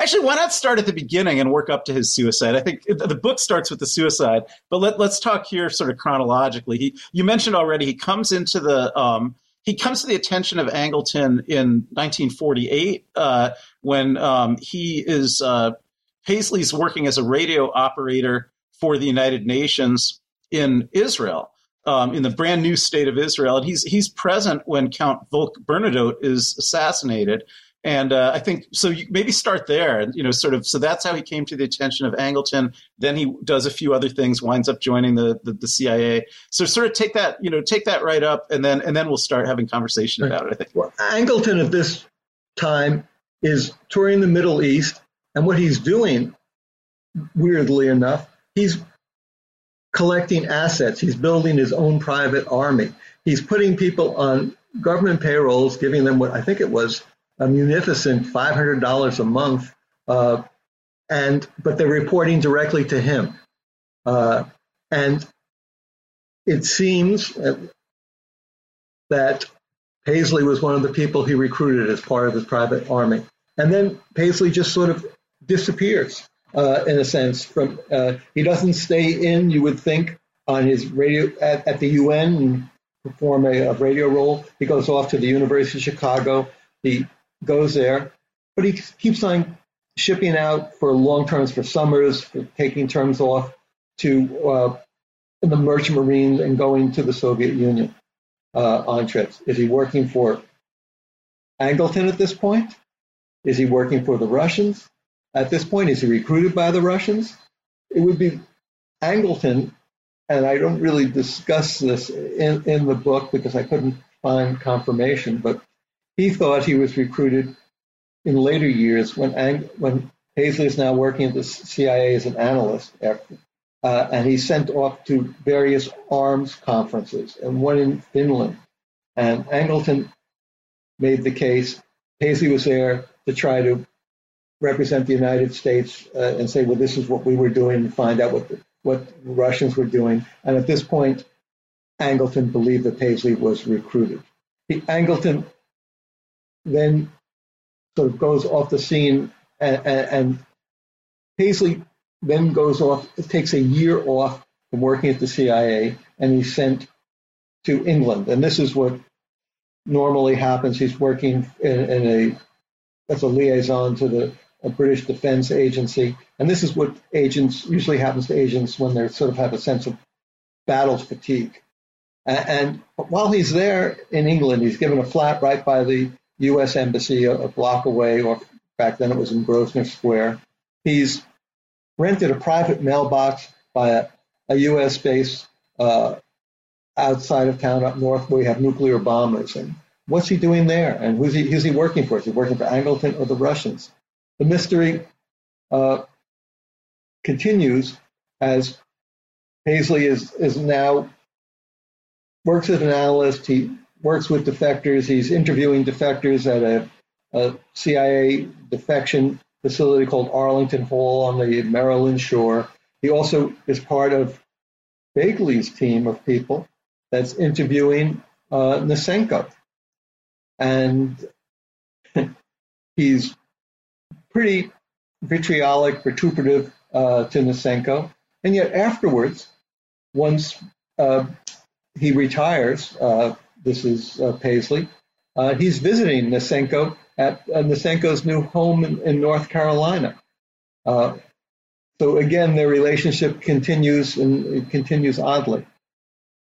Actually, why not start at the beginning and work up to his suicide? I think the book starts with the suicide, but let, us talk here sort of chronologically. He, you mentioned already, he comes into the um, he comes to the attention of Angleton in 1948 uh, when um, he is uh, Paisley's working as a radio operator for the United Nations in Israel, um, in the brand new state of Israel, and he's he's present when Count Folke Bernadotte is assassinated. And uh, I think so. You maybe start there, and you know, sort of. So that's how he came to the attention of Angleton. Then he does a few other things, winds up joining the, the, the CIA. So sort of take that, you know, take that right up, and then and then we'll start having conversation about it. I think. Well, Angleton at this time is touring the Middle East, and what he's doing, weirdly enough, he's collecting assets. He's building his own private army. He's putting people on government payrolls, giving them what I think it was a munificent $500 a month, uh, and but they're reporting directly to him. Uh, and it seems that Paisley was one of the people he recruited as part of his private army. And then Paisley just sort of disappears uh, in a sense. From uh, he doesn't stay in, you would think, on his radio at, at the UN and perform a, a, radio role. He goes off to the University of Chicago. He goes there, but he keeps on shipping out for long terms for summers, for taking terms off to uh, the merchant marine and going to the Soviet Union uh, on trips. Is he working for Angleton at this point? Is he working for the Russians? At this point, is he recruited by the Russians? It would be Angleton, and I don't really discuss this in, in the book because I couldn't find confirmation, but he thought he was recruited in later years when Paisley is now working at the CIA as an analyst, after, uh, and he's sent off to various arms conferences, and one in Finland. And Angleton made the case. Paisley was there to try to represent the United States uh, and say, well, this is what we were doing, and find out what the, what Russians were doing. And at this point, Angleton believed that Paisley was recruited. The, Angleton then sort of goes off the scene, and, and, and Paisley then goes off. Takes a year off from working at the CIA, and he's sent to England. And this is what normally happens. He's working in, in a as a liaison to the British Defense Agency. And this is what agents usually happens to agents when they sort of have a sense of battle fatigue. And, while he's there in England, he's given a flat right by the U.S. Embassy a, a block away, or back then it was in Grosvenor Square. He's rented a private mailbox by a, a U.S. base uh, outside of town up north where we have nuclear bombers. And what's he doing there? And who's he, who's he working for? Is he working for Angleton or the Russians? The mystery uh, continues as Paisley is, is now works as an analyst. He works with defectors. He's interviewing defectors at a, a CIA defection facility called Arlington Hall on the Maryland shore. He also is part of Bagley's team of people that's interviewing uh, Nosenko. And he's pretty vitriolic, vituperative uh, to Nosenko. And yet afterwards, once uh, he retires, uh, this is uh, Paisley, uh, he's visiting Nosenko at uh, Nosenko's new home in, in North Carolina. so again, their relationship continues and it continues oddly.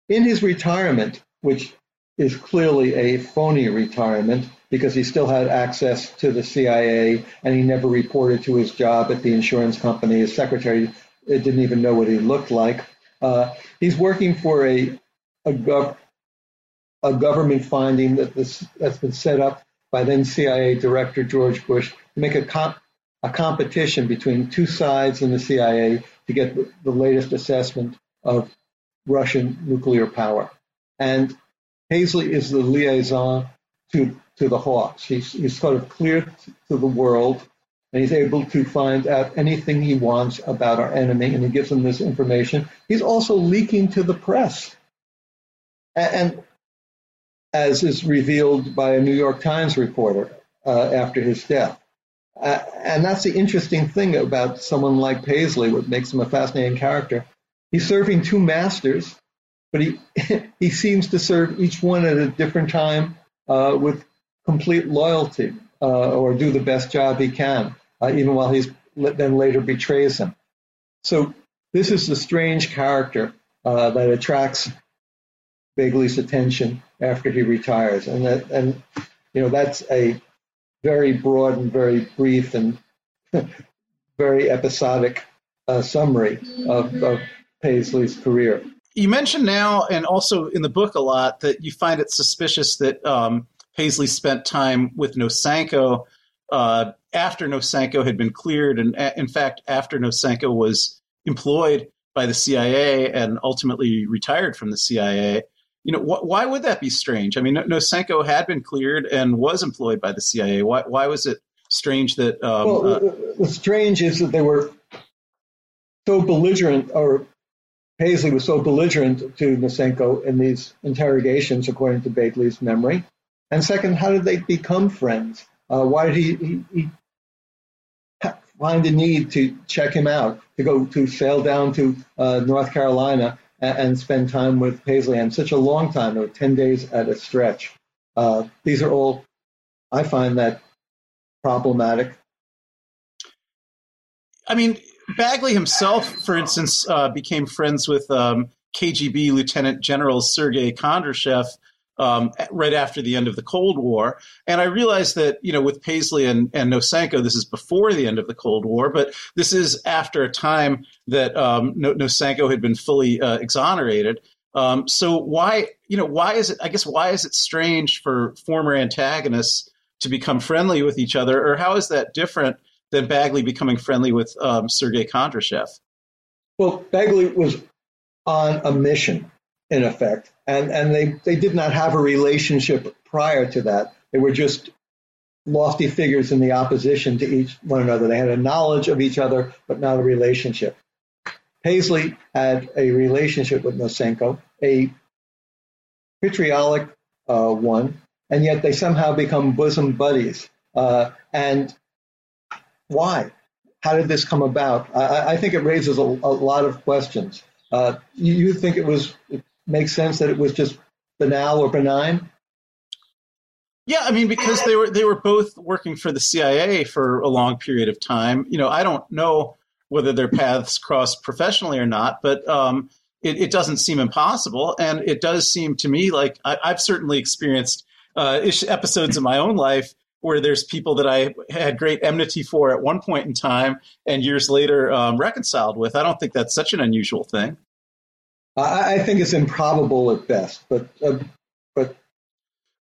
In his retirement, which is clearly a phony retirement, because he still had access to the CIA and he never reported to his job at the insurance company. His secretary didn't even know what he looked like. Uh, he's working for a a, gov- a government finding that this that's been set up by then CIA Director George Bush to make a comp- a competition between two sides in the CIA to get the, the latest assessment of Russian nuclear power. And Paisley is the liaison to to the Hawks. He's, he's sort of clear to the world, and he's able to find out anything he wants about our enemy, and he gives them this information. He's also leaking to the press. And, and as is revealed by a New York Times reporter uh, after his death. Uh, and that's the interesting thing about someone like Paisley, what makes him a fascinating character. He's serving two masters, but he he seems to serve each one at a different time uh, with complete loyalty uh, or do the best job he can, uh, even while he's then later betrays him. So this is the strange character uh, that attracts Bagley's attention after he retires, and that and you know that's a very broad and very brief and very episodic uh, summary of, of Paisley's career. You mentioned now, and also in the book a lot, that you find it suspicious that um, Paisley spent time with Nosenko uh, after Nosenko had been cleared, and in fact, after Nosenko was employed by the CIA and ultimately retired from the CIA. You know, wh- why would that be strange? I mean, Nosenko had been cleared and was employed by the CIA. Why, why was it strange that? Um, well, uh, the strange is that they were so belligerent, or Paisley was so belligerent to Nosenko in these interrogations, according to Bagley's memory, and second, how did they become friends? Uh, why did he, he, he, find a need to check him out, to go to sail down to uh, North Carolina and, and, spend time with Paisley and such a long time, or 10 days at a stretch? Uh, these are all, I find that problematic. I mean, Bagley himself, for instance, uh, became friends with um, KGB Lieutenant General Sergei Kondrashev um, right after the end of the Cold War. And I realized that, you know, with Paisley and, and Nosenko, this is before the end of the Cold War, but this is after a time that um, Nosenko had been fully uh, exonerated. Um, so why, you know, why is it, I guess, why is it strange for former antagonists to become friendly with each other? Or how is that different than Bagley becoming friendly with um, Sergei Kondrashev? Well, Bagley was on a mission in effect. And, and they, they did not have a relationship prior to that. They were just lofty figures in the opposition to each one another. They had a knowledge of each other, but not a relationship. Paisley had a relationship with Nosenko, a vitriolic uh, one, and yet they somehow become bosom buddies. Uh, and why? How did this come about? I, I think it raises a, a lot of questions. Uh, you, you, think it was make sense that it was just banal or benign? Yeah, I mean because they were they were both working for the CIA for a long period of time. You know, I don't know whether their paths crossed professionally or not, but um, it, it, doesn't seem impossible, and it does seem to me like I, have certainly experienced uh, episodes in my own life where there's people that I had great enmity for at one point in time, and years later um, reconciled with. I don't think that's such an unusual thing. I, I think it's improbable at best, but uh, but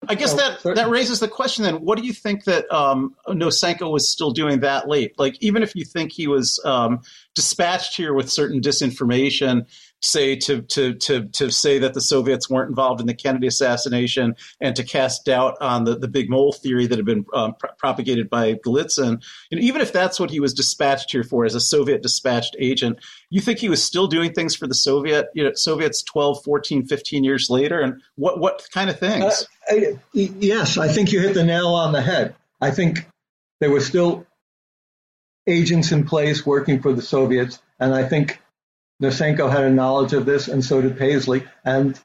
I guess that that raises the question. Then, what do you think that um, Nosenko was still doing that late? Like, even if you think he was um, dispatched here with certain disinformation, say to to to to say that the Soviets weren't involved in the Kennedy assassination and to cast doubt on the, the big mole theory that had been um, pr- propagated by Golitsyn. Know, even if that's what he was dispatched here for as a Soviet dispatched agent, you think he was still doing things for the Soviet you know Soviets 12, 14, 15 years later and what what kind of things? Uh, I, yes, I think you hit the nail on the head. I think there were still agents in place working for the Soviets and I think Nosenko had a knowledge of this, and so did Paisley, and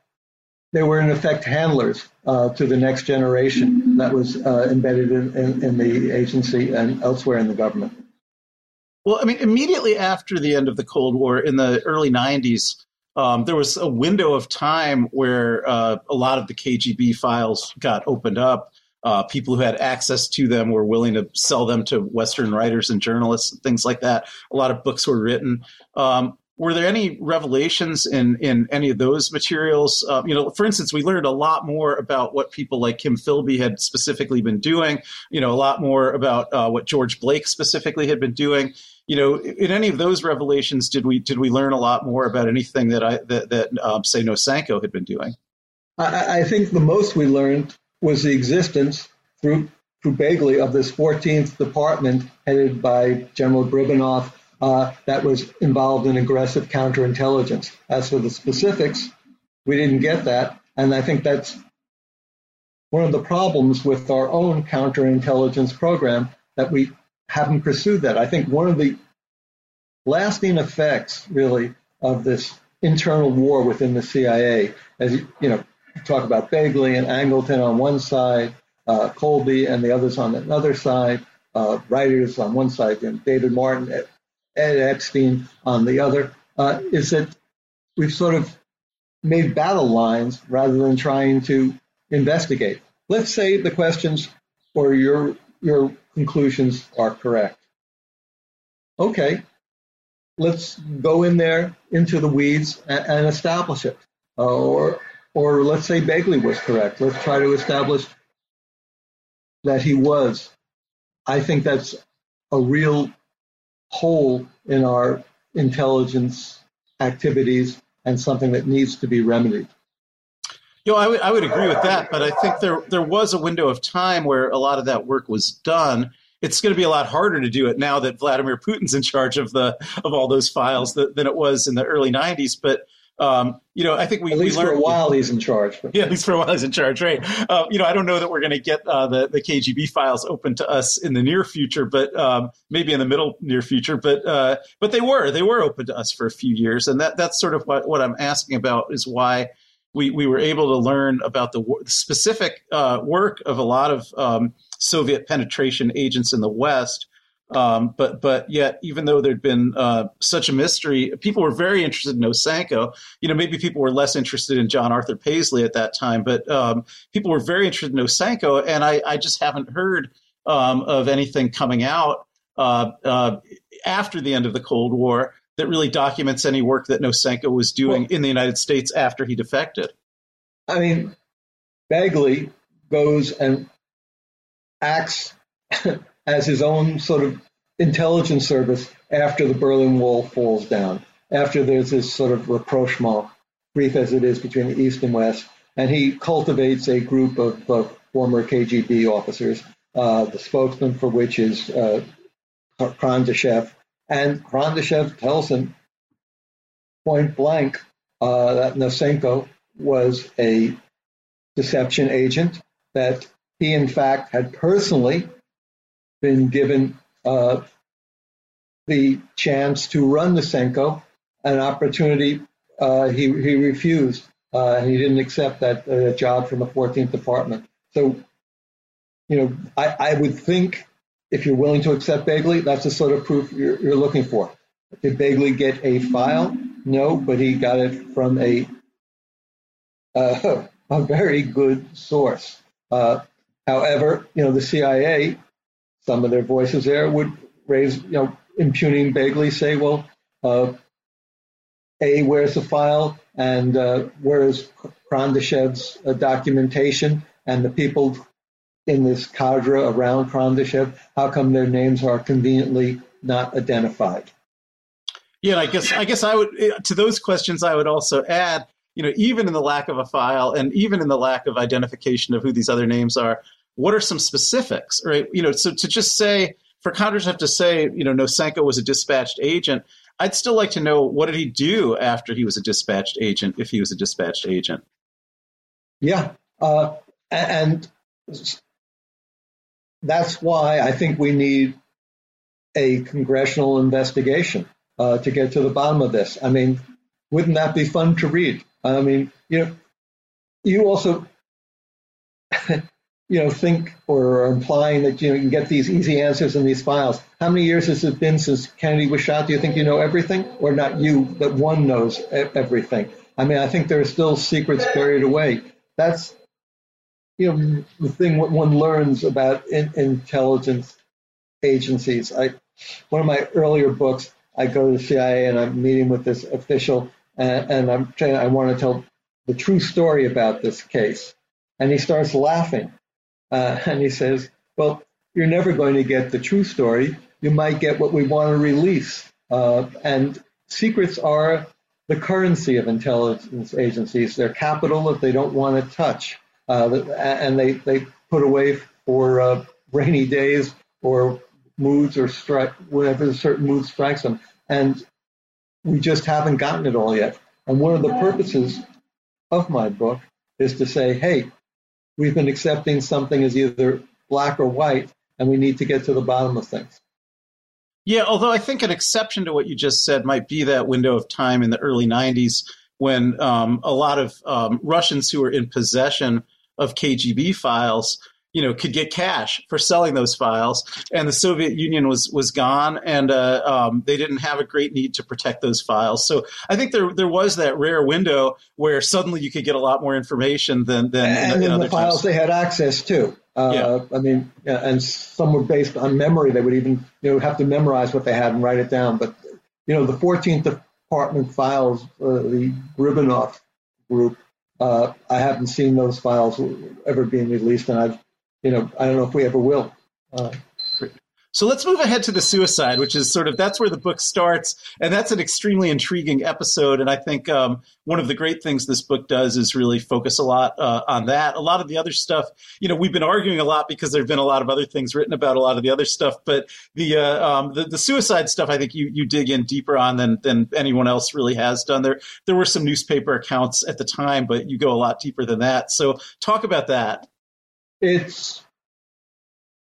they were in effect handlers uh, to the next generation that was uh, embedded in, in, in, the agency and elsewhere in the government. Well, I mean, immediately after the end of the Cold War in the early 90s, um, there was a window of time where uh, a lot of the KGB files got opened up. Uh, people who had access to them were willing to sell them to Western writers and journalists and things like that. A lot of books were written. Um, were there any revelations in in any of those materials? Uh, you know, for instance, we learned a lot more about what people like Kim Philby had specifically been doing. You know, a lot more about uh, what George Blake specifically had been doing. You know, in any of those revelations, did we did we learn a lot more about anything that I that, that um, say Nosenko had been doing? I, I think the most we learned was the existence through through Bagley of this 14th department headed by General Gribanov that was involved in aggressive counterintelligence. As for the specifics, we didn't get that, and I think that's one of the problems with our own counterintelligence program that we haven't pursued that. I think one of the lasting effects, really, of this internal war within the CIA, as you know, talk about Bagley and Angleton on one side, uh, Colby and the others on another side, uh, writers on one side, and David Martin, Ed Epstein on the other, uh, is that we've sort of made battle lines rather than trying to investigate. Let's say the questions or your your conclusions are correct. Okay, let's go in there into the weeds and, and establish it. Uh, or or let's say Bagley was correct. Let's try to establish that he was. I think that's a real hole in our intelligence activities and something that needs to be remedied. You know, I would, I would agree with that, but I think there there was a window of time where a lot of that work was done. It's going to be a lot harder to do it now that Vladimir Putin's in charge of the of all those files than, than it was in the early '90s. But um, you know, I think we at least we learned, for a while he's in charge. Yeah, at least for a while he's in charge, right? Uh, you know, I don't know that we're going to get uh, the the KGB files open to us in the near future, but um, maybe in the middle near future. But uh, but they were they were open to us for a few years, and that that's sort of what what I'm asking about is why. We, we were able to learn about the specific uh, work of a lot of um, Soviet penetration agents in the West, um, but but yet, even though there'd been uh, such a mystery, people were very interested in Nosenko. You know, maybe people were less interested in John Arthur Paisley at that time, but um, people were very interested in Nosenko, and I, I just haven't heard um, of anything coming out uh, uh, after the end of the Cold War that really documents any work that Nosenko was doing well, in the United States after he defected. I mean, Bagley goes and acts as his own sort of intelligence service after the Berlin Wall falls down, after there's this sort of rapprochement, brief as it is, between the East and West. And he cultivates a group of, of former KGB officers, uh, the spokesman for which is uh. And Kondrashev tells him point blank uh, that Nosenko was a deception agent, that he, in fact, had personally been given uh, the chance to run Nosenko, an opportunity uh, he, he refused. Uh, he didn't accept that uh, job from the 14th Department. So, you know, I, I would think if you're willing to accept Bagley, that's the sort of proof you're, you're looking for. Did Bagley get a file? No, but he got it from a uh, a very good source. Uh, however, you know, the CIA some of their voices there would raise, you know, impugning Bagley, say, well, uh, A, where's the file? And uh, where is Kondrashev's uh, documentation? And the people in this cadre around Kondrashev, how come their names are conveniently not identified? Yeah, I guess I guess I would eh, to those questions I would also add, you know, even in the lack of a file and even in the lack of identification of who these other names are, what are some specifics, right? You know, so to just say for Kondratyev to say, you know, Nosenko was a dispatched agent, I'd still like to know what did he do after he was a dispatched agent, if he was a dispatched agent. Yeah, uh, and that's why I think we need a congressional investigation uh, to get to the bottom of this. I mean, wouldn't that be fun to read? I mean, you know, you also you know, think or are implying that you know you can get these easy answers in these files. How many years has it been since Kennedy was shot? Do you think you know everything, or not you, but one knows everything? I mean, I think there are still secrets buried away. That's you know the thing what one learns about in, intelligence agencies. I one of my earlier books, I go to the CIA and I'm meeting with this official, and, and I'm trying. I want to tell the true story about this case, and he starts laughing uh, and he says, well, you're never going to get the true story. You might get what we want to release. Uh, and secrets are the currency of intelligence agencies, They're capital that they don't want to touch, uh, and they, they put away for uh, rainy days or moods or strike whenever a certain mood strikes them. And we just haven't gotten it all yet. And one of the purposes of my book is to say, hey, we've been accepting something as either black or white, and we need to get to the bottom of things. Yeah, although I think an exception to what you just said might be that window of time in the early 90s when um, a lot of um, Russians who were in possession of KGB files you know could get cash for selling those files and the soviet union was was gone and uh, um, they didn't have a great need to protect those files so i think there there was that rare window where suddenly you could get a lot more information than than and in, in the times. files they had access to uh, yeah. I mean, and some were based on memory. They would even you know have to memorize what they had and write it down. But you know, the 14th Department files, uh, the Gribanov group, uh, I haven't seen those files ever being released, and I've you know, I don't know if we ever will. Uh, so let's move ahead to the suicide, which is sort of that's where the book starts, and that's an extremely intriguing episode. And I think um, one of the great things this book does is really focus a lot uh, on that. A lot of the other stuff, you know, we've been arguing a lot because there've been a lot of other things written about a lot of the other stuff. But the uh, um, the, the, suicide stuff, I think you you dig in deeper on than than anyone else really has done. There there were some newspaper accounts at the time, but you go a lot deeper than that. So talk about that. It's,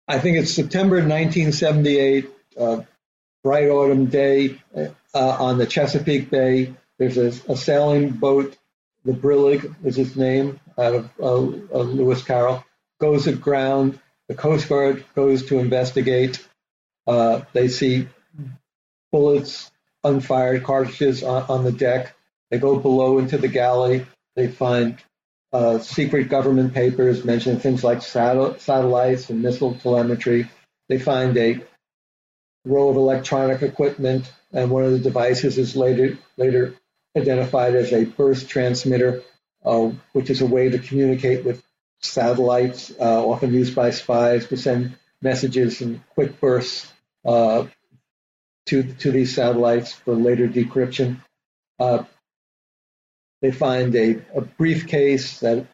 I think it's September 1978, uh, bright autumn day uh, on the Chesapeake Bay. There's a, a, sailing boat, the Brillig is its name, out of uh, Lewis Carroll, goes aground. The Coast Guard goes to investigate. Uh, they see bullets, unfired cartridges on, on the deck. They go below into the galley. They find uh, secret government papers mention things like satellites and missile telemetry. They find a row of electronic equipment, and one of the devices is later later identified as a burst transmitter, uh, which is a way to communicate with satellites, uh, often used by spies to send messages in quick bursts uh, to to these satellites for later decryption. They find a, a briefcase that,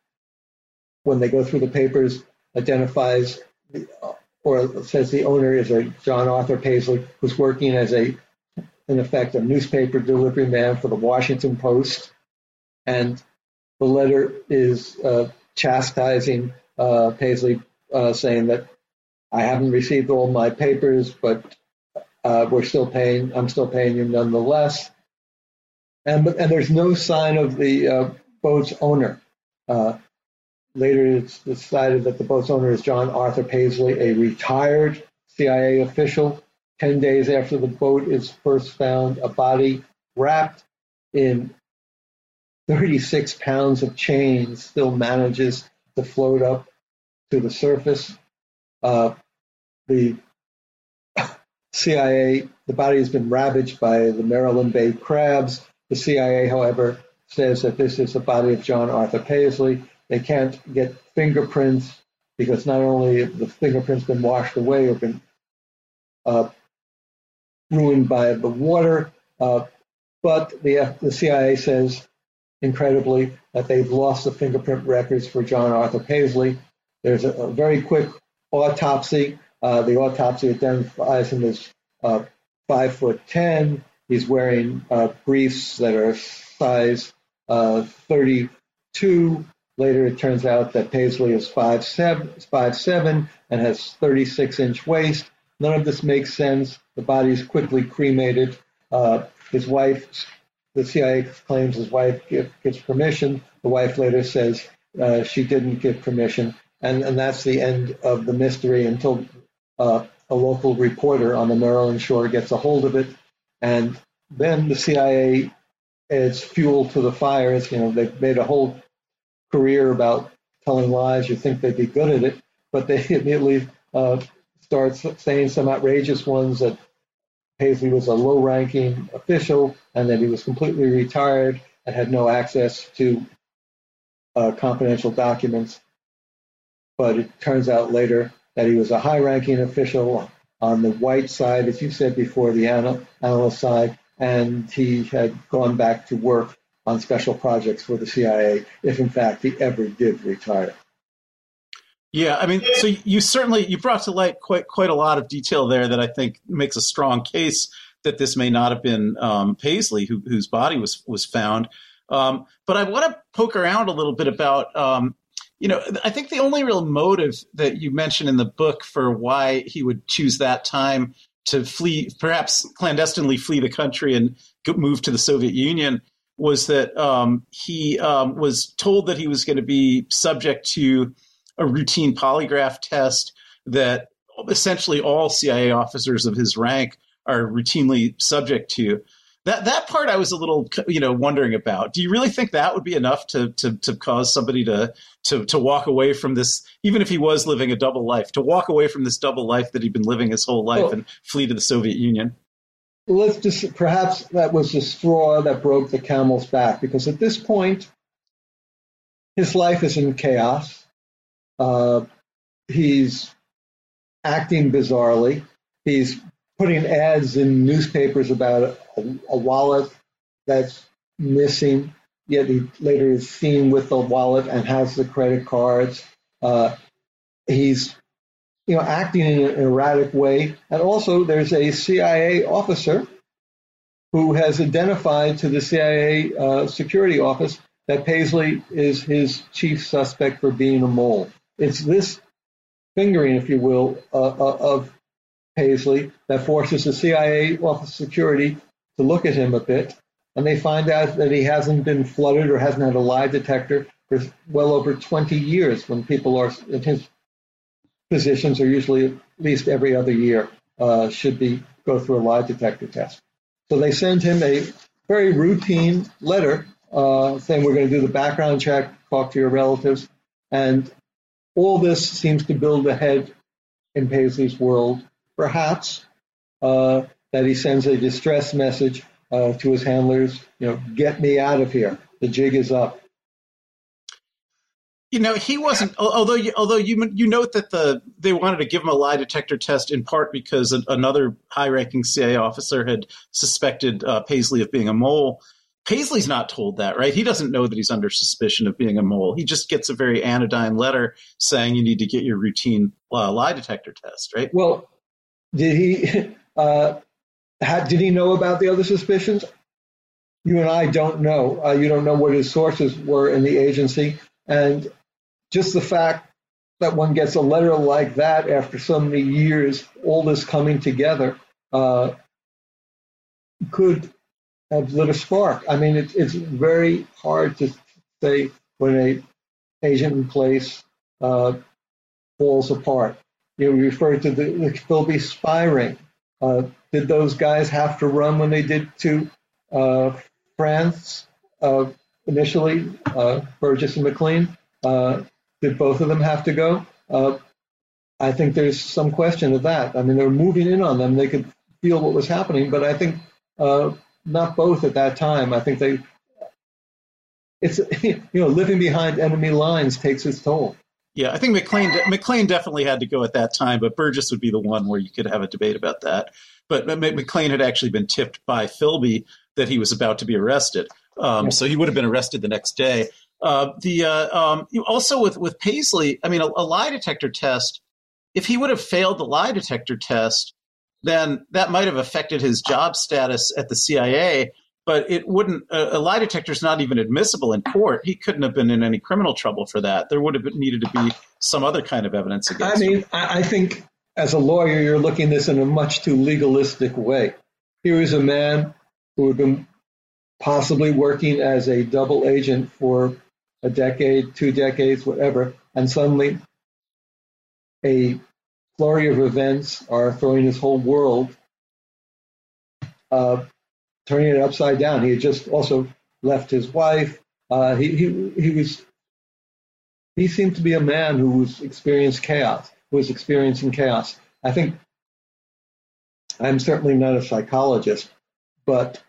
when they go through the papers, identifies or says the owner is a John Arthur Paisley, who's working as a, in effect, a newspaper delivery man for the Washington Post. And the letter is uh, chastising uh, Paisley, uh, saying that I haven't received all my papers, but uh, we're still paying. I'm still paying you nonetheless and and there's no sign of the uh, boat's owner. Uh, later, it's decided that the boat's owner is John Arthur Paisley, a retired CIA official. Ten days after the boat is first found, a body wrapped in 36 pounds of chains still manages to float up to the surface. Uh, the CIA, the body has been ravaged by the Maryland Bay crabs. The CIA, however, says that this is the body of John Arthur Paisley. They can't get fingerprints because not only have the fingerprints been washed away or been uh, ruined by the water, uh, but the, the CIA says, incredibly, that they've lost the fingerprint records for John Arthur Paisley. There's a, a very quick autopsy. Uh, the autopsy identifies him as uh, five foot ten, He's wearing uh, briefs that are size uh, 32. Later, it turns out that Paisley is 5'7", 5'7", and has 36 inch waist. None of this makes sense. The body is quickly cremated. Uh, his wife, the CIA claims his wife give, permission. The wife later says uh, she didn't give permission. And, and that's the end of the mystery until uh, a local reporter on the Maryland shore gets a hold of it and then the CIA adds fuel to the fire. It's, you know, they've made a whole career about telling lies. You think they'd be good at it, but they immediately uh, start saying some outrageous ones that Paisley was a low-ranking official and that he was completely retired and had no access to uh, confidential documents. But it turns out later that he was a high-ranking official on the white side, as you said before, the analyst side, and he had gone back to work on special projects for the CIA, if in fact he ever did retire. Yeah, I mean, so you certainly you brought to light quite quite a lot of detail there that I think makes a strong case that this may not have been um, Paisley who, whose body was was found. Um, but I want to poke around a little bit about, um, you know, I think the only real motive that you mention in the book for why he would choose that time to flee, perhaps clandestinely flee the country and move to the Soviet Union, was that um, he um, was told that he was going to be subject to a routine polygraph test that essentially all CIA officers of his rank are routinely subject to. That that part I was a little you know wondering about. Do you really think that would be enough to to to cause somebody to to to walk away from this, even if he was living a double life, to walk away from this double life that he'd been living his whole life well, and flee to the Soviet Union? Let's just perhaps that was the straw that broke the camel's back because at this point his life is in chaos. Uh, he's acting bizarrely. He's putting ads in newspapers about a, a wallet that's missing. Yet he later is seen with the wallet and has the credit cards. Uh, he's you know acting in an erratic way, and also there's a CIA officer who has identified to the CIA uh, security office that Paisley is his chief suspect for being a mole. It's this fingering, if you will, uh, uh of Paisley that forces the CIA Office of Security to look at him a bit, and they find out that he hasn't been fluttered or hasn't had a lie detector for well over 20 years when people are in his positions are usually at least every other year uh, should be go through a lie detector test. So they send him a very routine letter uh, saying we're going to do the background check, talk to your relatives, and all this seems to build ahead in Paisley's world perhaps, uh, that he sends a distress message uh, to his handlers, you know, get me out of here. The jig is up. You know, he wasn't. Although, you, although you you note that the they wanted to give him a lie detector test in part because another high-ranking CIA officer had suspected uh, Paisley of being a mole. Paisley's not told that, right? He doesn't know that he's under suspicion of being a mole. He just gets a very anodyne letter saying you need to get your routine uh, lie detector test, right? Well, did he uh, had, did he know about the other suspicions? You and I don't know. Uh, you don't know what his sources were in the agency, and just the fact that one gets a letter like that after so many years, all this coming together, uh, could have lit a spark. I mean, it, it's very hard to say when a agent in place uh, falls apart. You referred to the, the Philby spy ring. Uh, did those guys have to run when they did to uh, France uh, initially, uh, Burgess and Maclean? Uh, did both of them have to go? Uh, I think there's some question of that. I mean, they were moving in on them. They could feel what was happening, but I think not both at that time. I think they, it's, you know, living behind enemy lines takes its toll. Yeah, I think Maclean Maclean definitely had to go at that time, but Burgess would be the one where you could have a debate about that. But Maclean had actually been tipped by Philby that he was about to be arrested, um, so he would have been arrested the next day. Uh, the uh, um, also with with Paisley, I mean, a, a lie detector test. If he would have failed the lie detector test, then that might have affected his job status at the CIA but it wouldn't a, a lie detector is not even admissible in court. He couldn't have been in any criminal trouble for that. There would have needed to be some other kind of evidence against i mean him. i think as a lawyer you're looking at this in a much too legalistic way. Here is a man who had been possibly working as a double agent for a decade two decades whatever and suddenly a flurry of events are throwing his whole world uh, turning it upside down. He had just also left his wife. Uh, he, he, he was he seemed to be a man who was experienced chaos, who was experiencing chaos. I think I'm certainly not a psychologist, but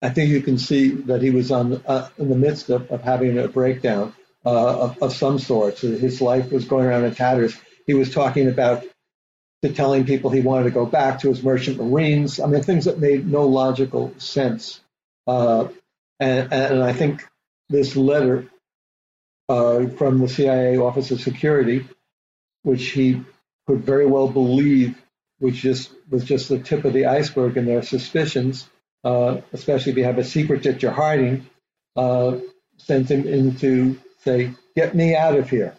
I think you can see that he was on uh, in the midst of, of having a breakdown uh, of, of some sort. So his life was going around in tatters. He was talking about to telling people he wanted to go back to his merchant marines. I mean, things that made no logical sense. Uh, and, and, I think this letter uh, from the CIA Office of Security, which he could very well believe which just was just the tip of the iceberg in their suspicions, uh, especially if you have a secret that you're hiding, uh, sent him into say, "Get me out of here."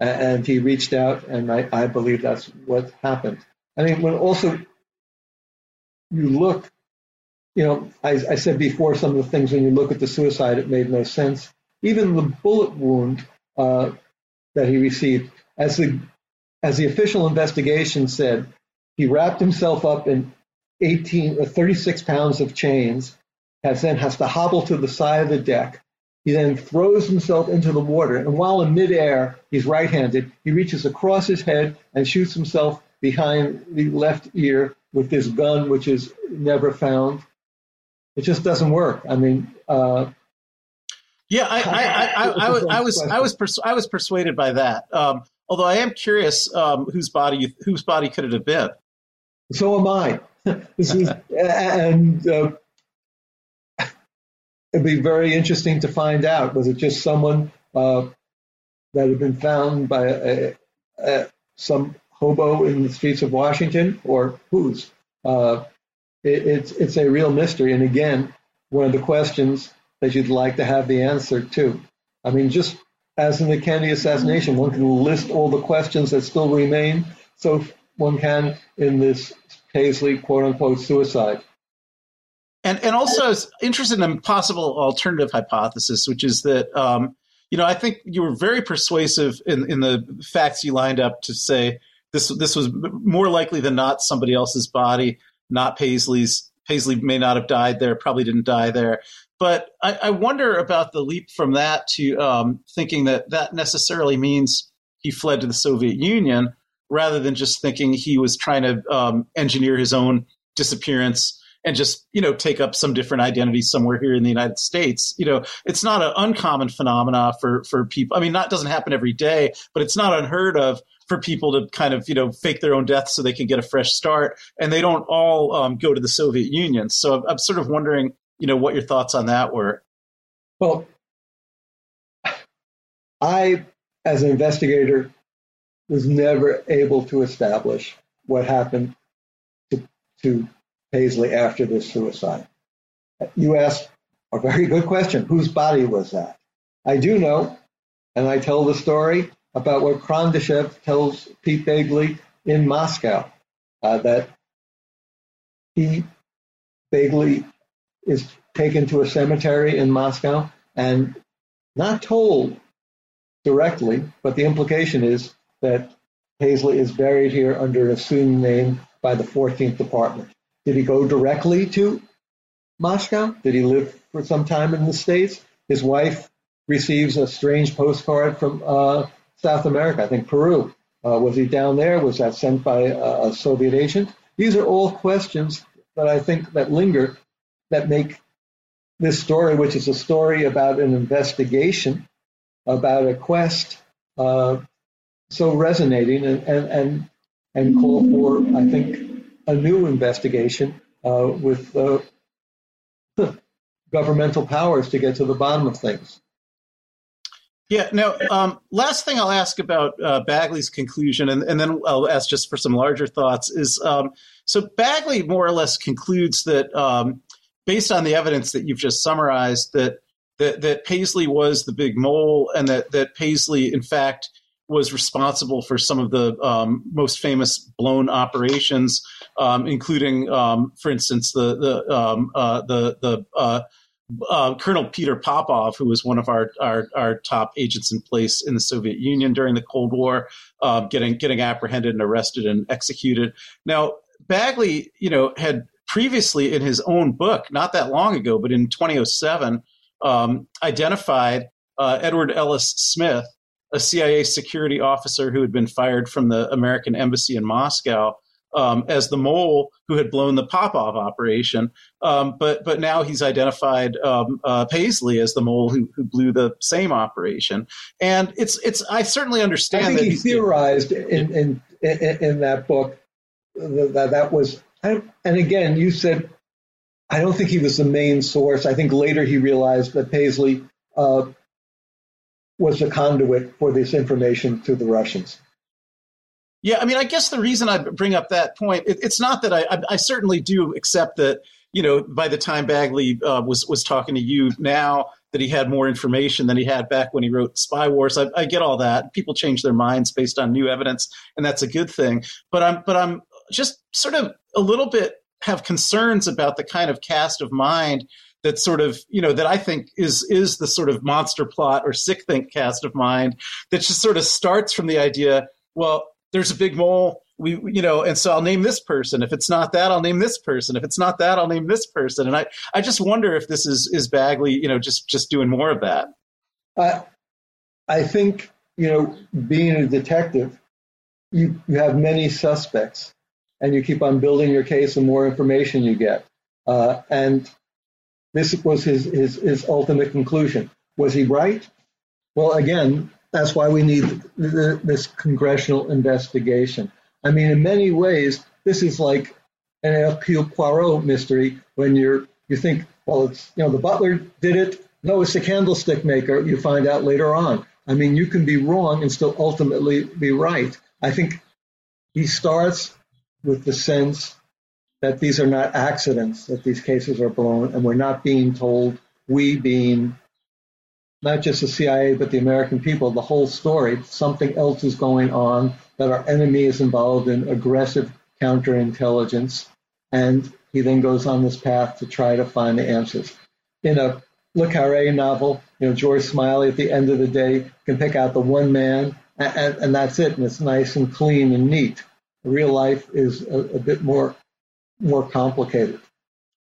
And he reached out, and I, I believe that's what happened. I mean, when also you look, you know, I, I said before some of the things when you look at the suicide, it made no sense. Even the bullet wound uh, that he received, as the as the official investigation said, he wrapped himself up in 18 or uh, 36 pounds of chains, has then has to hobble to the side of the deck. He then throws himself into the water, and while in midair, he's right-handed. He reaches across his head and shoots himself behind the left ear with this gun, which is never found. It just doesn't work. I mean, uh, yeah, I, I, I, I, was, I was, I was, pers- I was persuaded by that. Um, although I am curious um, whose body, whose body could it have been? So am I. this is, and uh, it'd be very interesting to find out. Was it just someone uh, that had been found by a, a, some hobo in the streets of Washington, or whose? Uh, it, it's it's a real mystery, and again, one of the questions that you'd like to have the answer to. I mean, just as in the Kennedy assassination, one can list all the questions that still remain. So one can in this Paisley quote unquote suicide. And and also I was interested in a possible alternative hypothesis, which is that um, you know I think you were very persuasive in, in the facts you lined up to say this this was more likely than not somebody else's body, not Paisley's. Paisley may not have died there, probably didn't die there. But I, I wonder about the leap from that to um, thinking that that necessarily means he fled to the Soviet Union rather than just thinking he was trying to um, engineer his own disappearance and just you know take up some different identity somewhere here in the United States. You know, it's not an uncommon phenomena for for people. I mean, that doesn't happen every day, but it's not unheard of for people to kind of you know fake their own death so they can get a fresh start, and they don't all um, go to the Soviet Union. So I'm sort of wondering, you know, what your thoughts on that were. Well, I, as an investigator, was never able to establish what happened to, to Paisley after this suicide. You asked a very good question. Whose body was that? I do know, and I tell the story about what Kondrashev tells Pete Bagley in Moscow, uh, that he, Bagley, is taken to a cemetery in Moscow and not told directly, but the implication is that Paisley is buried here under an assumed name by the 14th Department. Did he go directly to Moscow? Did he live for some time in the States? His wife receives a strange postcard from uh, South America, I think Peru. Uh, was he down there? Was that sent by a, a Soviet agent? These are all questions that I think that linger that make this story, which is a story about an investigation, about a quest, uh, so resonating and, and, and, and call for, I think, a new investigation uh, with uh, governmental powers to get to the bottom of things. Yeah. Now, um, last thing I'll ask about uh, Bagley's conclusion, and, and, then I'll ask just for some larger thoughts, is um, so Bagley more or less concludes that, um, based on the evidence that you've just summarized, that that, that Paisley was the big mole, and that that Paisley, in fact, was responsible for some of the um, most famous blown operations, um, including, um, for instance, the the um, uh, the the uh, uh, Colonel Peter Popov, who was one of our, our, our top agents in place in the Soviet Union during the Cold War, um, getting getting apprehended and arrested and executed. Now Bagley, you know, had previously in his own book, not that long ago, but in 2007, um, identified uh, Edward Ellis Smith a CIA security officer who had been fired from the American embassy in Moscow um, as the mole who had blown the Popov operation. Um, but but now he's identified um, uh, Paisley as the mole who, who blew the same operation. And it's it's I certainly understand. I think he theorized in, in, in in that book that that was. And again, you said I don't think he was the main source. I think later he realized that Paisley uh, was the conduit for this information to the Russians. Yeah, I mean, I guess the reason I bring up that point, it, it's not that I, I, I, certainly do accept that, you know, by the time Bagley uh, was was talking to you now, that he had more information than he had back when he wrote Spy Wars. I, I get all that. People change their minds based on new evidence, and that's a good thing. But I'm but I'm just sort of a little bit have concerns about the kind of cast of mind that sort of you know that I think is is the sort of monster plot or sick think cast of mind that just sort of starts from the idea well there's a big mole we you know and so i'll name this person. If it's not that i'll name this person. If it's not that i'll name this person. And i i just wonder if this is is bagley you know just just doing more of that. I i think you know being a detective you you have many suspects and you keep on building your case the more information you get. Uh, and this was his, his his ultimate conclusion. Was he right? Well again that's why we need this congressional investigation. I mean, in many ways, this is like an Hercule Poirot mystery when you're you think, well, it's you know the butler did it. No, it's the candlestick maker. You find out later on. I mean, you can be wrong and still ultimately be right. I think he starts with the sense that these are not accidents, that these cases are blown, and we're not being told, we being not just the CIA, but the American people, the whole story. Something else is going on, that our enemy is involved in aggressive counterintelligence. And he then goes on this path to try to find the answers. In a Le Carre novel, you know, George Smiley at the end of the day can pick out the one man, and, and that's it, and it's nice and clean and neat. Real life is a, a bit more more complicated.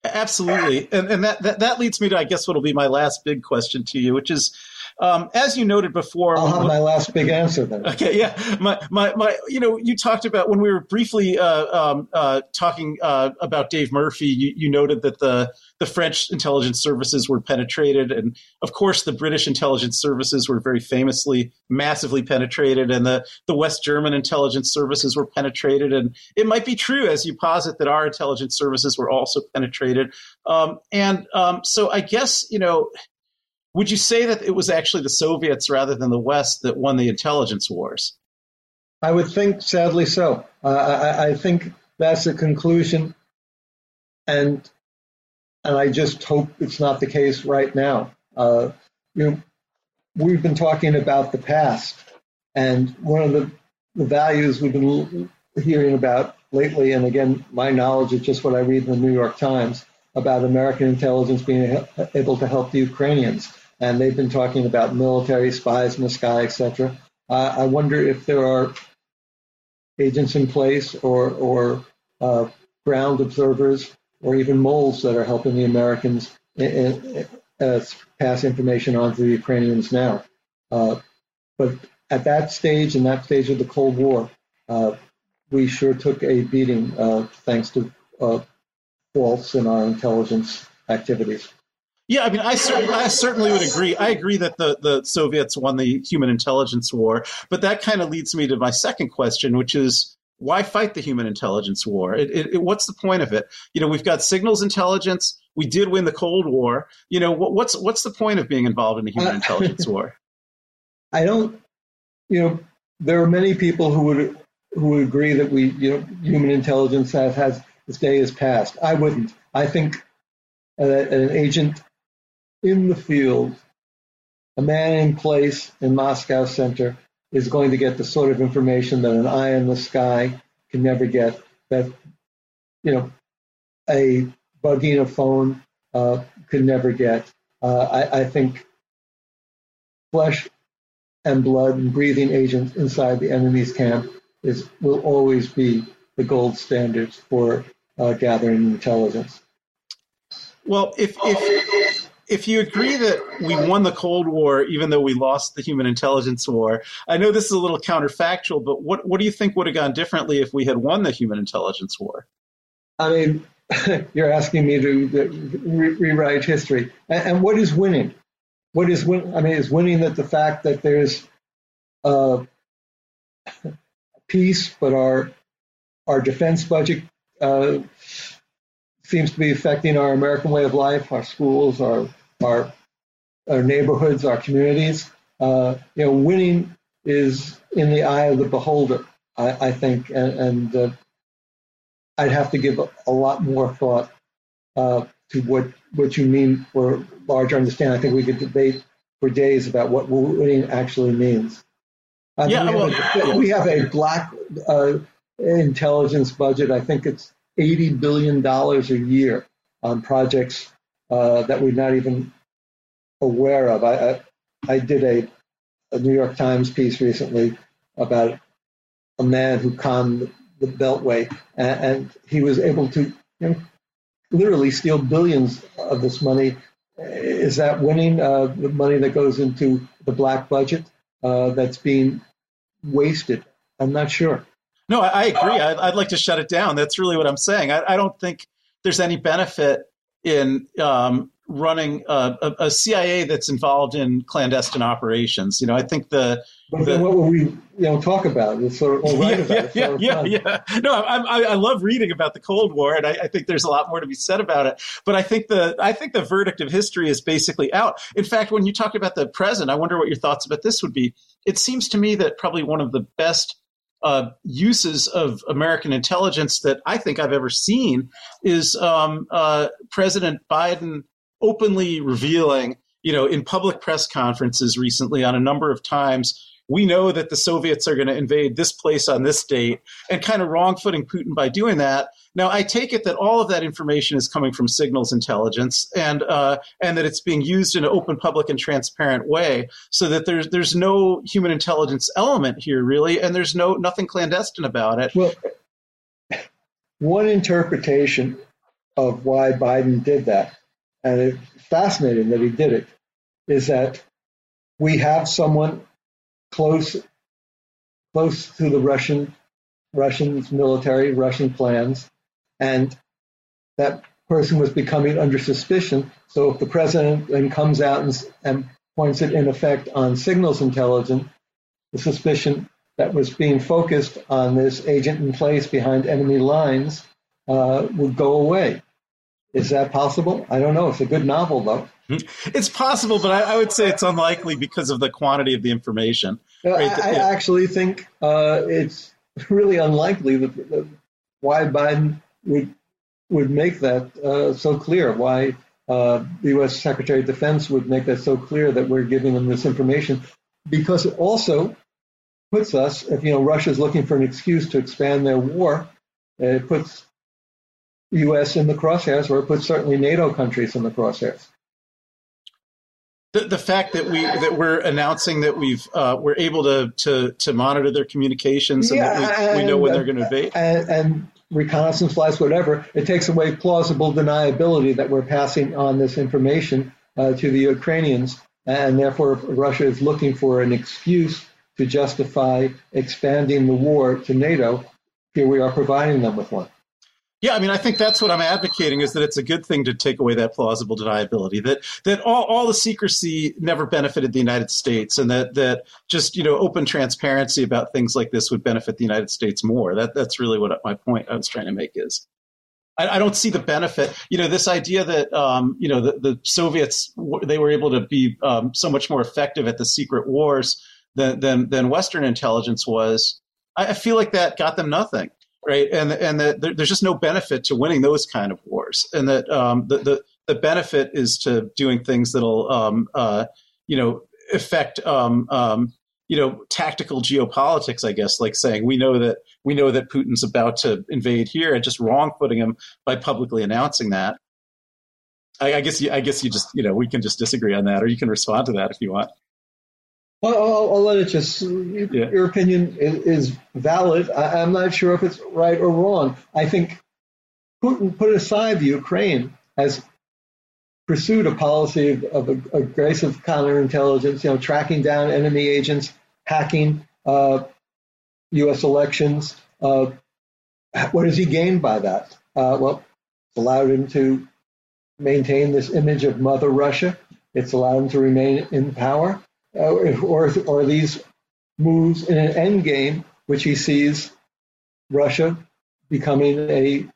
Absolutely, and and that, that that leads me to I guess what will be my last big question to you, which is um, as you noted before, I'll have my last big answer then. Okay, yeah, my, my, my, you know, you talked about when we were briefly uh, um, uh, talking uh, about Dave Murphy. You, you, noted that the the French intelligence services were penetrated, and of course, the British intelligence services were very famously massively penetrated, and the the West German intelligence services were penetrated. And it might be true, as you posit, that our intelligence services were also penetrated. Um, and um, so, I guess you know would you say that it was actually the Soviets rather than the West that won the intelligence wars? I would think, sadly, so. Uh, I, I, think that's a conclusion, and and I just hope it's not the case right now. Uh, you know, we've been talking about the past, and one of the, the values we've been hearing about lately, and again, my knowledge is just what I read in the New York Times about American intelligence being able to help the Ukrainians and they've been talking about military spies in the sky, etc. Uh, I wonder if there are agents in place or or uh, ground observers or even moles that are helping the Americans uh, pass information on to the Ukrainians now. Uh, but at that stage, in that stage of the Cold War, uh, we sure took a beating uh, thanks to faults in our intelligence activities. Yeah, I mean, I, cer- I certainly would agree. I agree that the, the Soviets won the human intelligence war, but that kind of leads me to my second question, which is why fight the human intelligence war? It, it, it, what's the point of it? You know, we've got signals intelligence. We did win the Cold War. You know, what, what's what's the point of being involved in the human uh, intelligence war? I don't. You know, there are many people who would who would agree that we, you know, human intelligence has, has its day is past. I wouldn't. I think uh, an agent in the field, a man in place in Moscow Center is going to get the sort of information that an eye in the sky can never get. That you know, a bug in a phone uh, could never get. Uh, I, I, think flesh and blood and breathing agents inside the enemy's camp is will always be the gold standards for uh, gathering intelligence. Well, if if if you agree that we won the Cold War, even though we lost the Human Intelligence War, I know this is a little counterfactual, but what, what do you think would have gone differently if we had won the Human Intelligence War? I mean, you're asking me to re- rewrite history. And, and, what is winning? What is win? I mean, is winning that the fact that there's uh, peace, but our our defense budget uh, seems to be affecting our American way of life, our schools, our our, our neighborhoods, our communities. Uh, you know, winning is in the eye of the beholder, I, I think, and, and uh, I'd have to give a, a lot more thought uh, to what what you mean for larger understanding. I think we could debate for days about what winning actually means. Uh, yeah, we, well, have a, we have a black uh, intelligence budget. I think it's eighty billion dollars a year on projects uh, that we're not even aware of. I I, I did a, a, New York Times piece recently about a man who conned the Beltway, and, and he was able to you know, literally steal billions of this money. Is that winning uh, the money that goes into the black budget uh, that's being wasted? I'm not sure. No, I, I agree. I'd, I'd, like to shut it down. That's really what I'm saying. I, I don't think there's any benefit in um, running a, a, a, CIA that's involved in clandestine operations. You know, I think the. But the, what will we, you know, talk about? It's sort of, yeah, about yeah, yeah, yeah, yeah, No, I, I, I, love reading about the Cold War, and I, I, think there's a lot more to be said about it. But I think the I think the verdict of history is basically out. In fact, when you talk about the present, I wonder what your thoughts about this would be. It seems to me that probably one of the best uh, uses of American intelligence that I think I've ever seen is um, uh, President Biden openly revealing, you know, in public press conferences recently on a number of times, we know that the Soviets are going to invade this place on this date, and kind of wrong footing Putin by doing that. Now, I take it that all of that information is coming from signals intelligence, and uh, and that it's being used in an open, public, and transparent way, so that there's there's no human intelligence element here, really, and there's no nothing clandestine about it. Well, one interpretation of why Biden did that, and it's fascinating that he did it, is that we have someone close close to the Russian Russians military, Russian plans, and that person was becoming under suspicion. So if the president then comes out and, and points it in effect on signals intelligence, the suspicion that was being focused on this agent in place behind enemy lines uh, would go away. Is that possible? I don't know. It's a good novel, though. It's possible, but I, I would say it's unlikely because of the quantity of the information. Right? I, I actually think uh, it's really unlikely that, that why Biden would would make that uh, so clear. Why uh, the U.S. Secretary of Defense would make that so clear that we're giving them this information, because it also puts us, if you know Russia is looking for an excuse to expand their war, it puts U.S. in the crosshairs, or it puts certainly NATO countries in the crosshairs the, the fact that we that we're announcing that we've uh, we're able to, to to monitor their communications and yeah, that we, we know when they're going to invade and, and, reconnaissance flights, whatever, it takes away plausible deniability that we're passing on this information uh, to the Ukrainians, and therefore Russia is looking for an excuse to justify expanding the war to NATO. Here we are providing them with one. Yeah, I mean, I think that's what I'm advocating is that it's a good thing to take away that plausible deniability. That that all, all the secrecy never benefited the United States, and that that just you know open transparency about things like this would benefit the United States more. That that's really what my point I was trying to make is. I, I don't see the benefit. You know, this idea that um, you know the, the Soviets they were able to be um, so much more effective at the secret wars than than, than Western intelligence was. I feel like that got them nothing right? And and that there's just no benefit to winning those kind of wars, and that um, the, the the benefit is to doing things that'll um, uh, you know affect um, um, you know tactical geopolitics. I guess like saying we know that we know that Putin's about to invade here, and just wrong footing him by publicly announcing that. I, I guess you, I guess you just you know we can just disagree on that, or you can respond to that if you want. Well, I'll, I'll let it just. Yeah. Your opinion is, is valid. I, am not sure if it's right or wrong. I think Putin put aside the Ukraine has pursued a policy of, of aggressive counterintelligence, you know, tracking down enemy agents, hacking uh, U.S. elections. Uh, what has he gained by that? Uh, well, it's allowed him to maintain this image of Mother Russia. It's allowed him to remain in power or, or these moves in an end game, which he sees Russia becoming a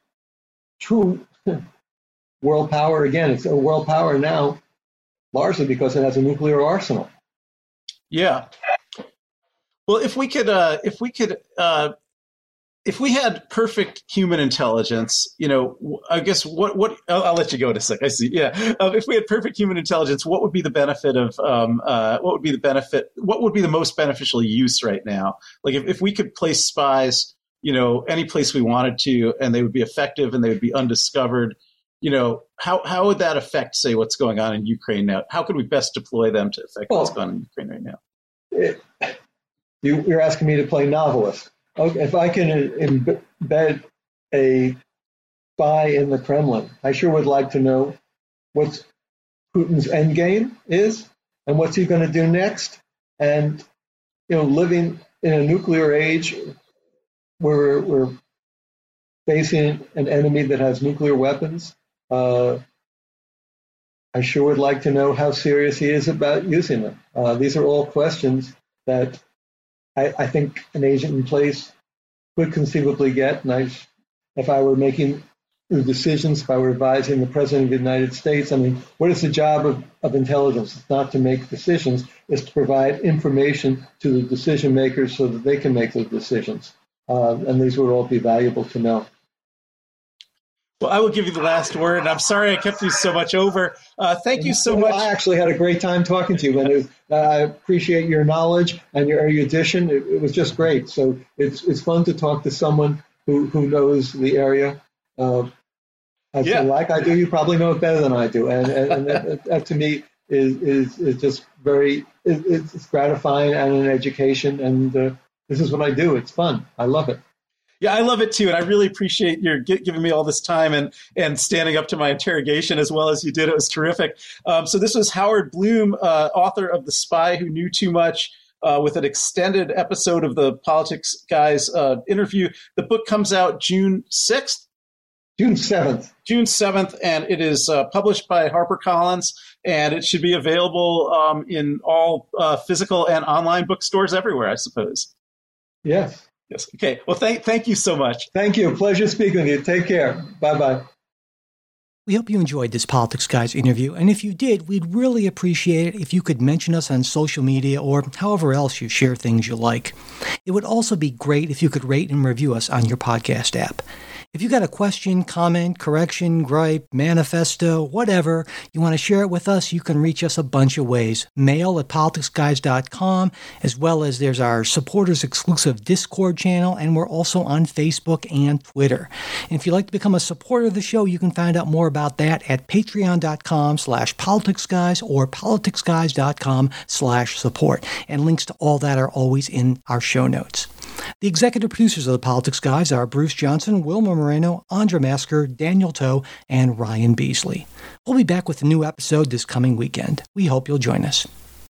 true world power again. It's a world power now, largely because it has a nuclear arsenal. Yeah. Well, if we could, uh, if we could, uh, if we had perfect human intelligence, you know, I guess what what I'll, I'll let you go in a sec. I see. Yeah, um, if we had perfect human intelligence, what would be the benefit of um, uh, what would be the benefit? What would be the most beneficial use right now? Like if, if we could place spies, you know, any place we wanted to, and they would be effective and they would be undiscovered. You know, how how would that affect, say, what's going on in Ukraine now? How could we best deploy them to affect well, what's going on in Ukraine right now? It, you, you're asking me to play novelist okay, if I can embed a spy in the Kremlin, I sure would like to know what Putin's end game is and what's he going to do next. And you know, living in a nuclear age where we're facing an enemy that has nuclear weapons, uh, I sure would like to know how serious he is about using them. Uh, these are all questions that I, I think an agent in place could conceivably get. And I, if I were making the decisions, if I were advising the President of the United States, I mean, what is the job of, of intelligence? It's not to make decisions, it's to provide information to the decision makers so that they can make those decisions. Uh, and these would all be valuable to know. Well, I will give you the last word. I'm sorry I kept you so much over. Uh, thank you so much. I actually had a great time talking to you, and uh, I appreciate your knowledge and your erudition. It, it, was just great. So it's it's fun to talk to someone who, who knows the area. Uh, I yeah. like I do. You probably know it better than I do, and, and, and that, that, to me is is, is just very it, it's gratifying and an education. And uh, this is what I do. It's fun. I love it. Yeah, I love it too, and I really appreciate your giving me all this time and and standing up to my interrogation as well as you did. It was terrific. Um, so this was Howard Blum, uh, author of The Spy Who Knew Too Much. Uh, with an extended episode of the Politics Guys uh, interview. The book comes out June 6th. June 7th. June 7th, and it is uh, published by HarperCollins, and it should be available um, in all uh, physical and online bookstores everywhere, I suppose. Yes. Yes. Okay. Well, thank thank you so much. Thank you. Pleasure speaking with you. Take care. Bye bye. We hope you enjoyed this Politics Guys interview, and if you did, we'd really appreciate it if you could mention us on social media or however else you share things you like. It would also be great if you could rate and review us on your podcast app. If you got a question, comment, correction, gripe, manifesto, whatever, you want to share it with us, you can reach us a bunch of ways. Mail at politicsguys.com, as well as there's our supporters exclusive Discord channel, and we're also on Facebook and Twitter. And if you'd like to become a supporter of the show, you can find out more about that at patreon.com slash politicsguys or politicsguys.com slash support. And links to all that are always in our show notes. The executive producers of the Politics Guys are Bruce Johnson, Wilma Moreno, Andra Masker, Daniel Toe, and Ryan Beasley. We'll be back with a new episode this coming weekend. We hope you'll join us.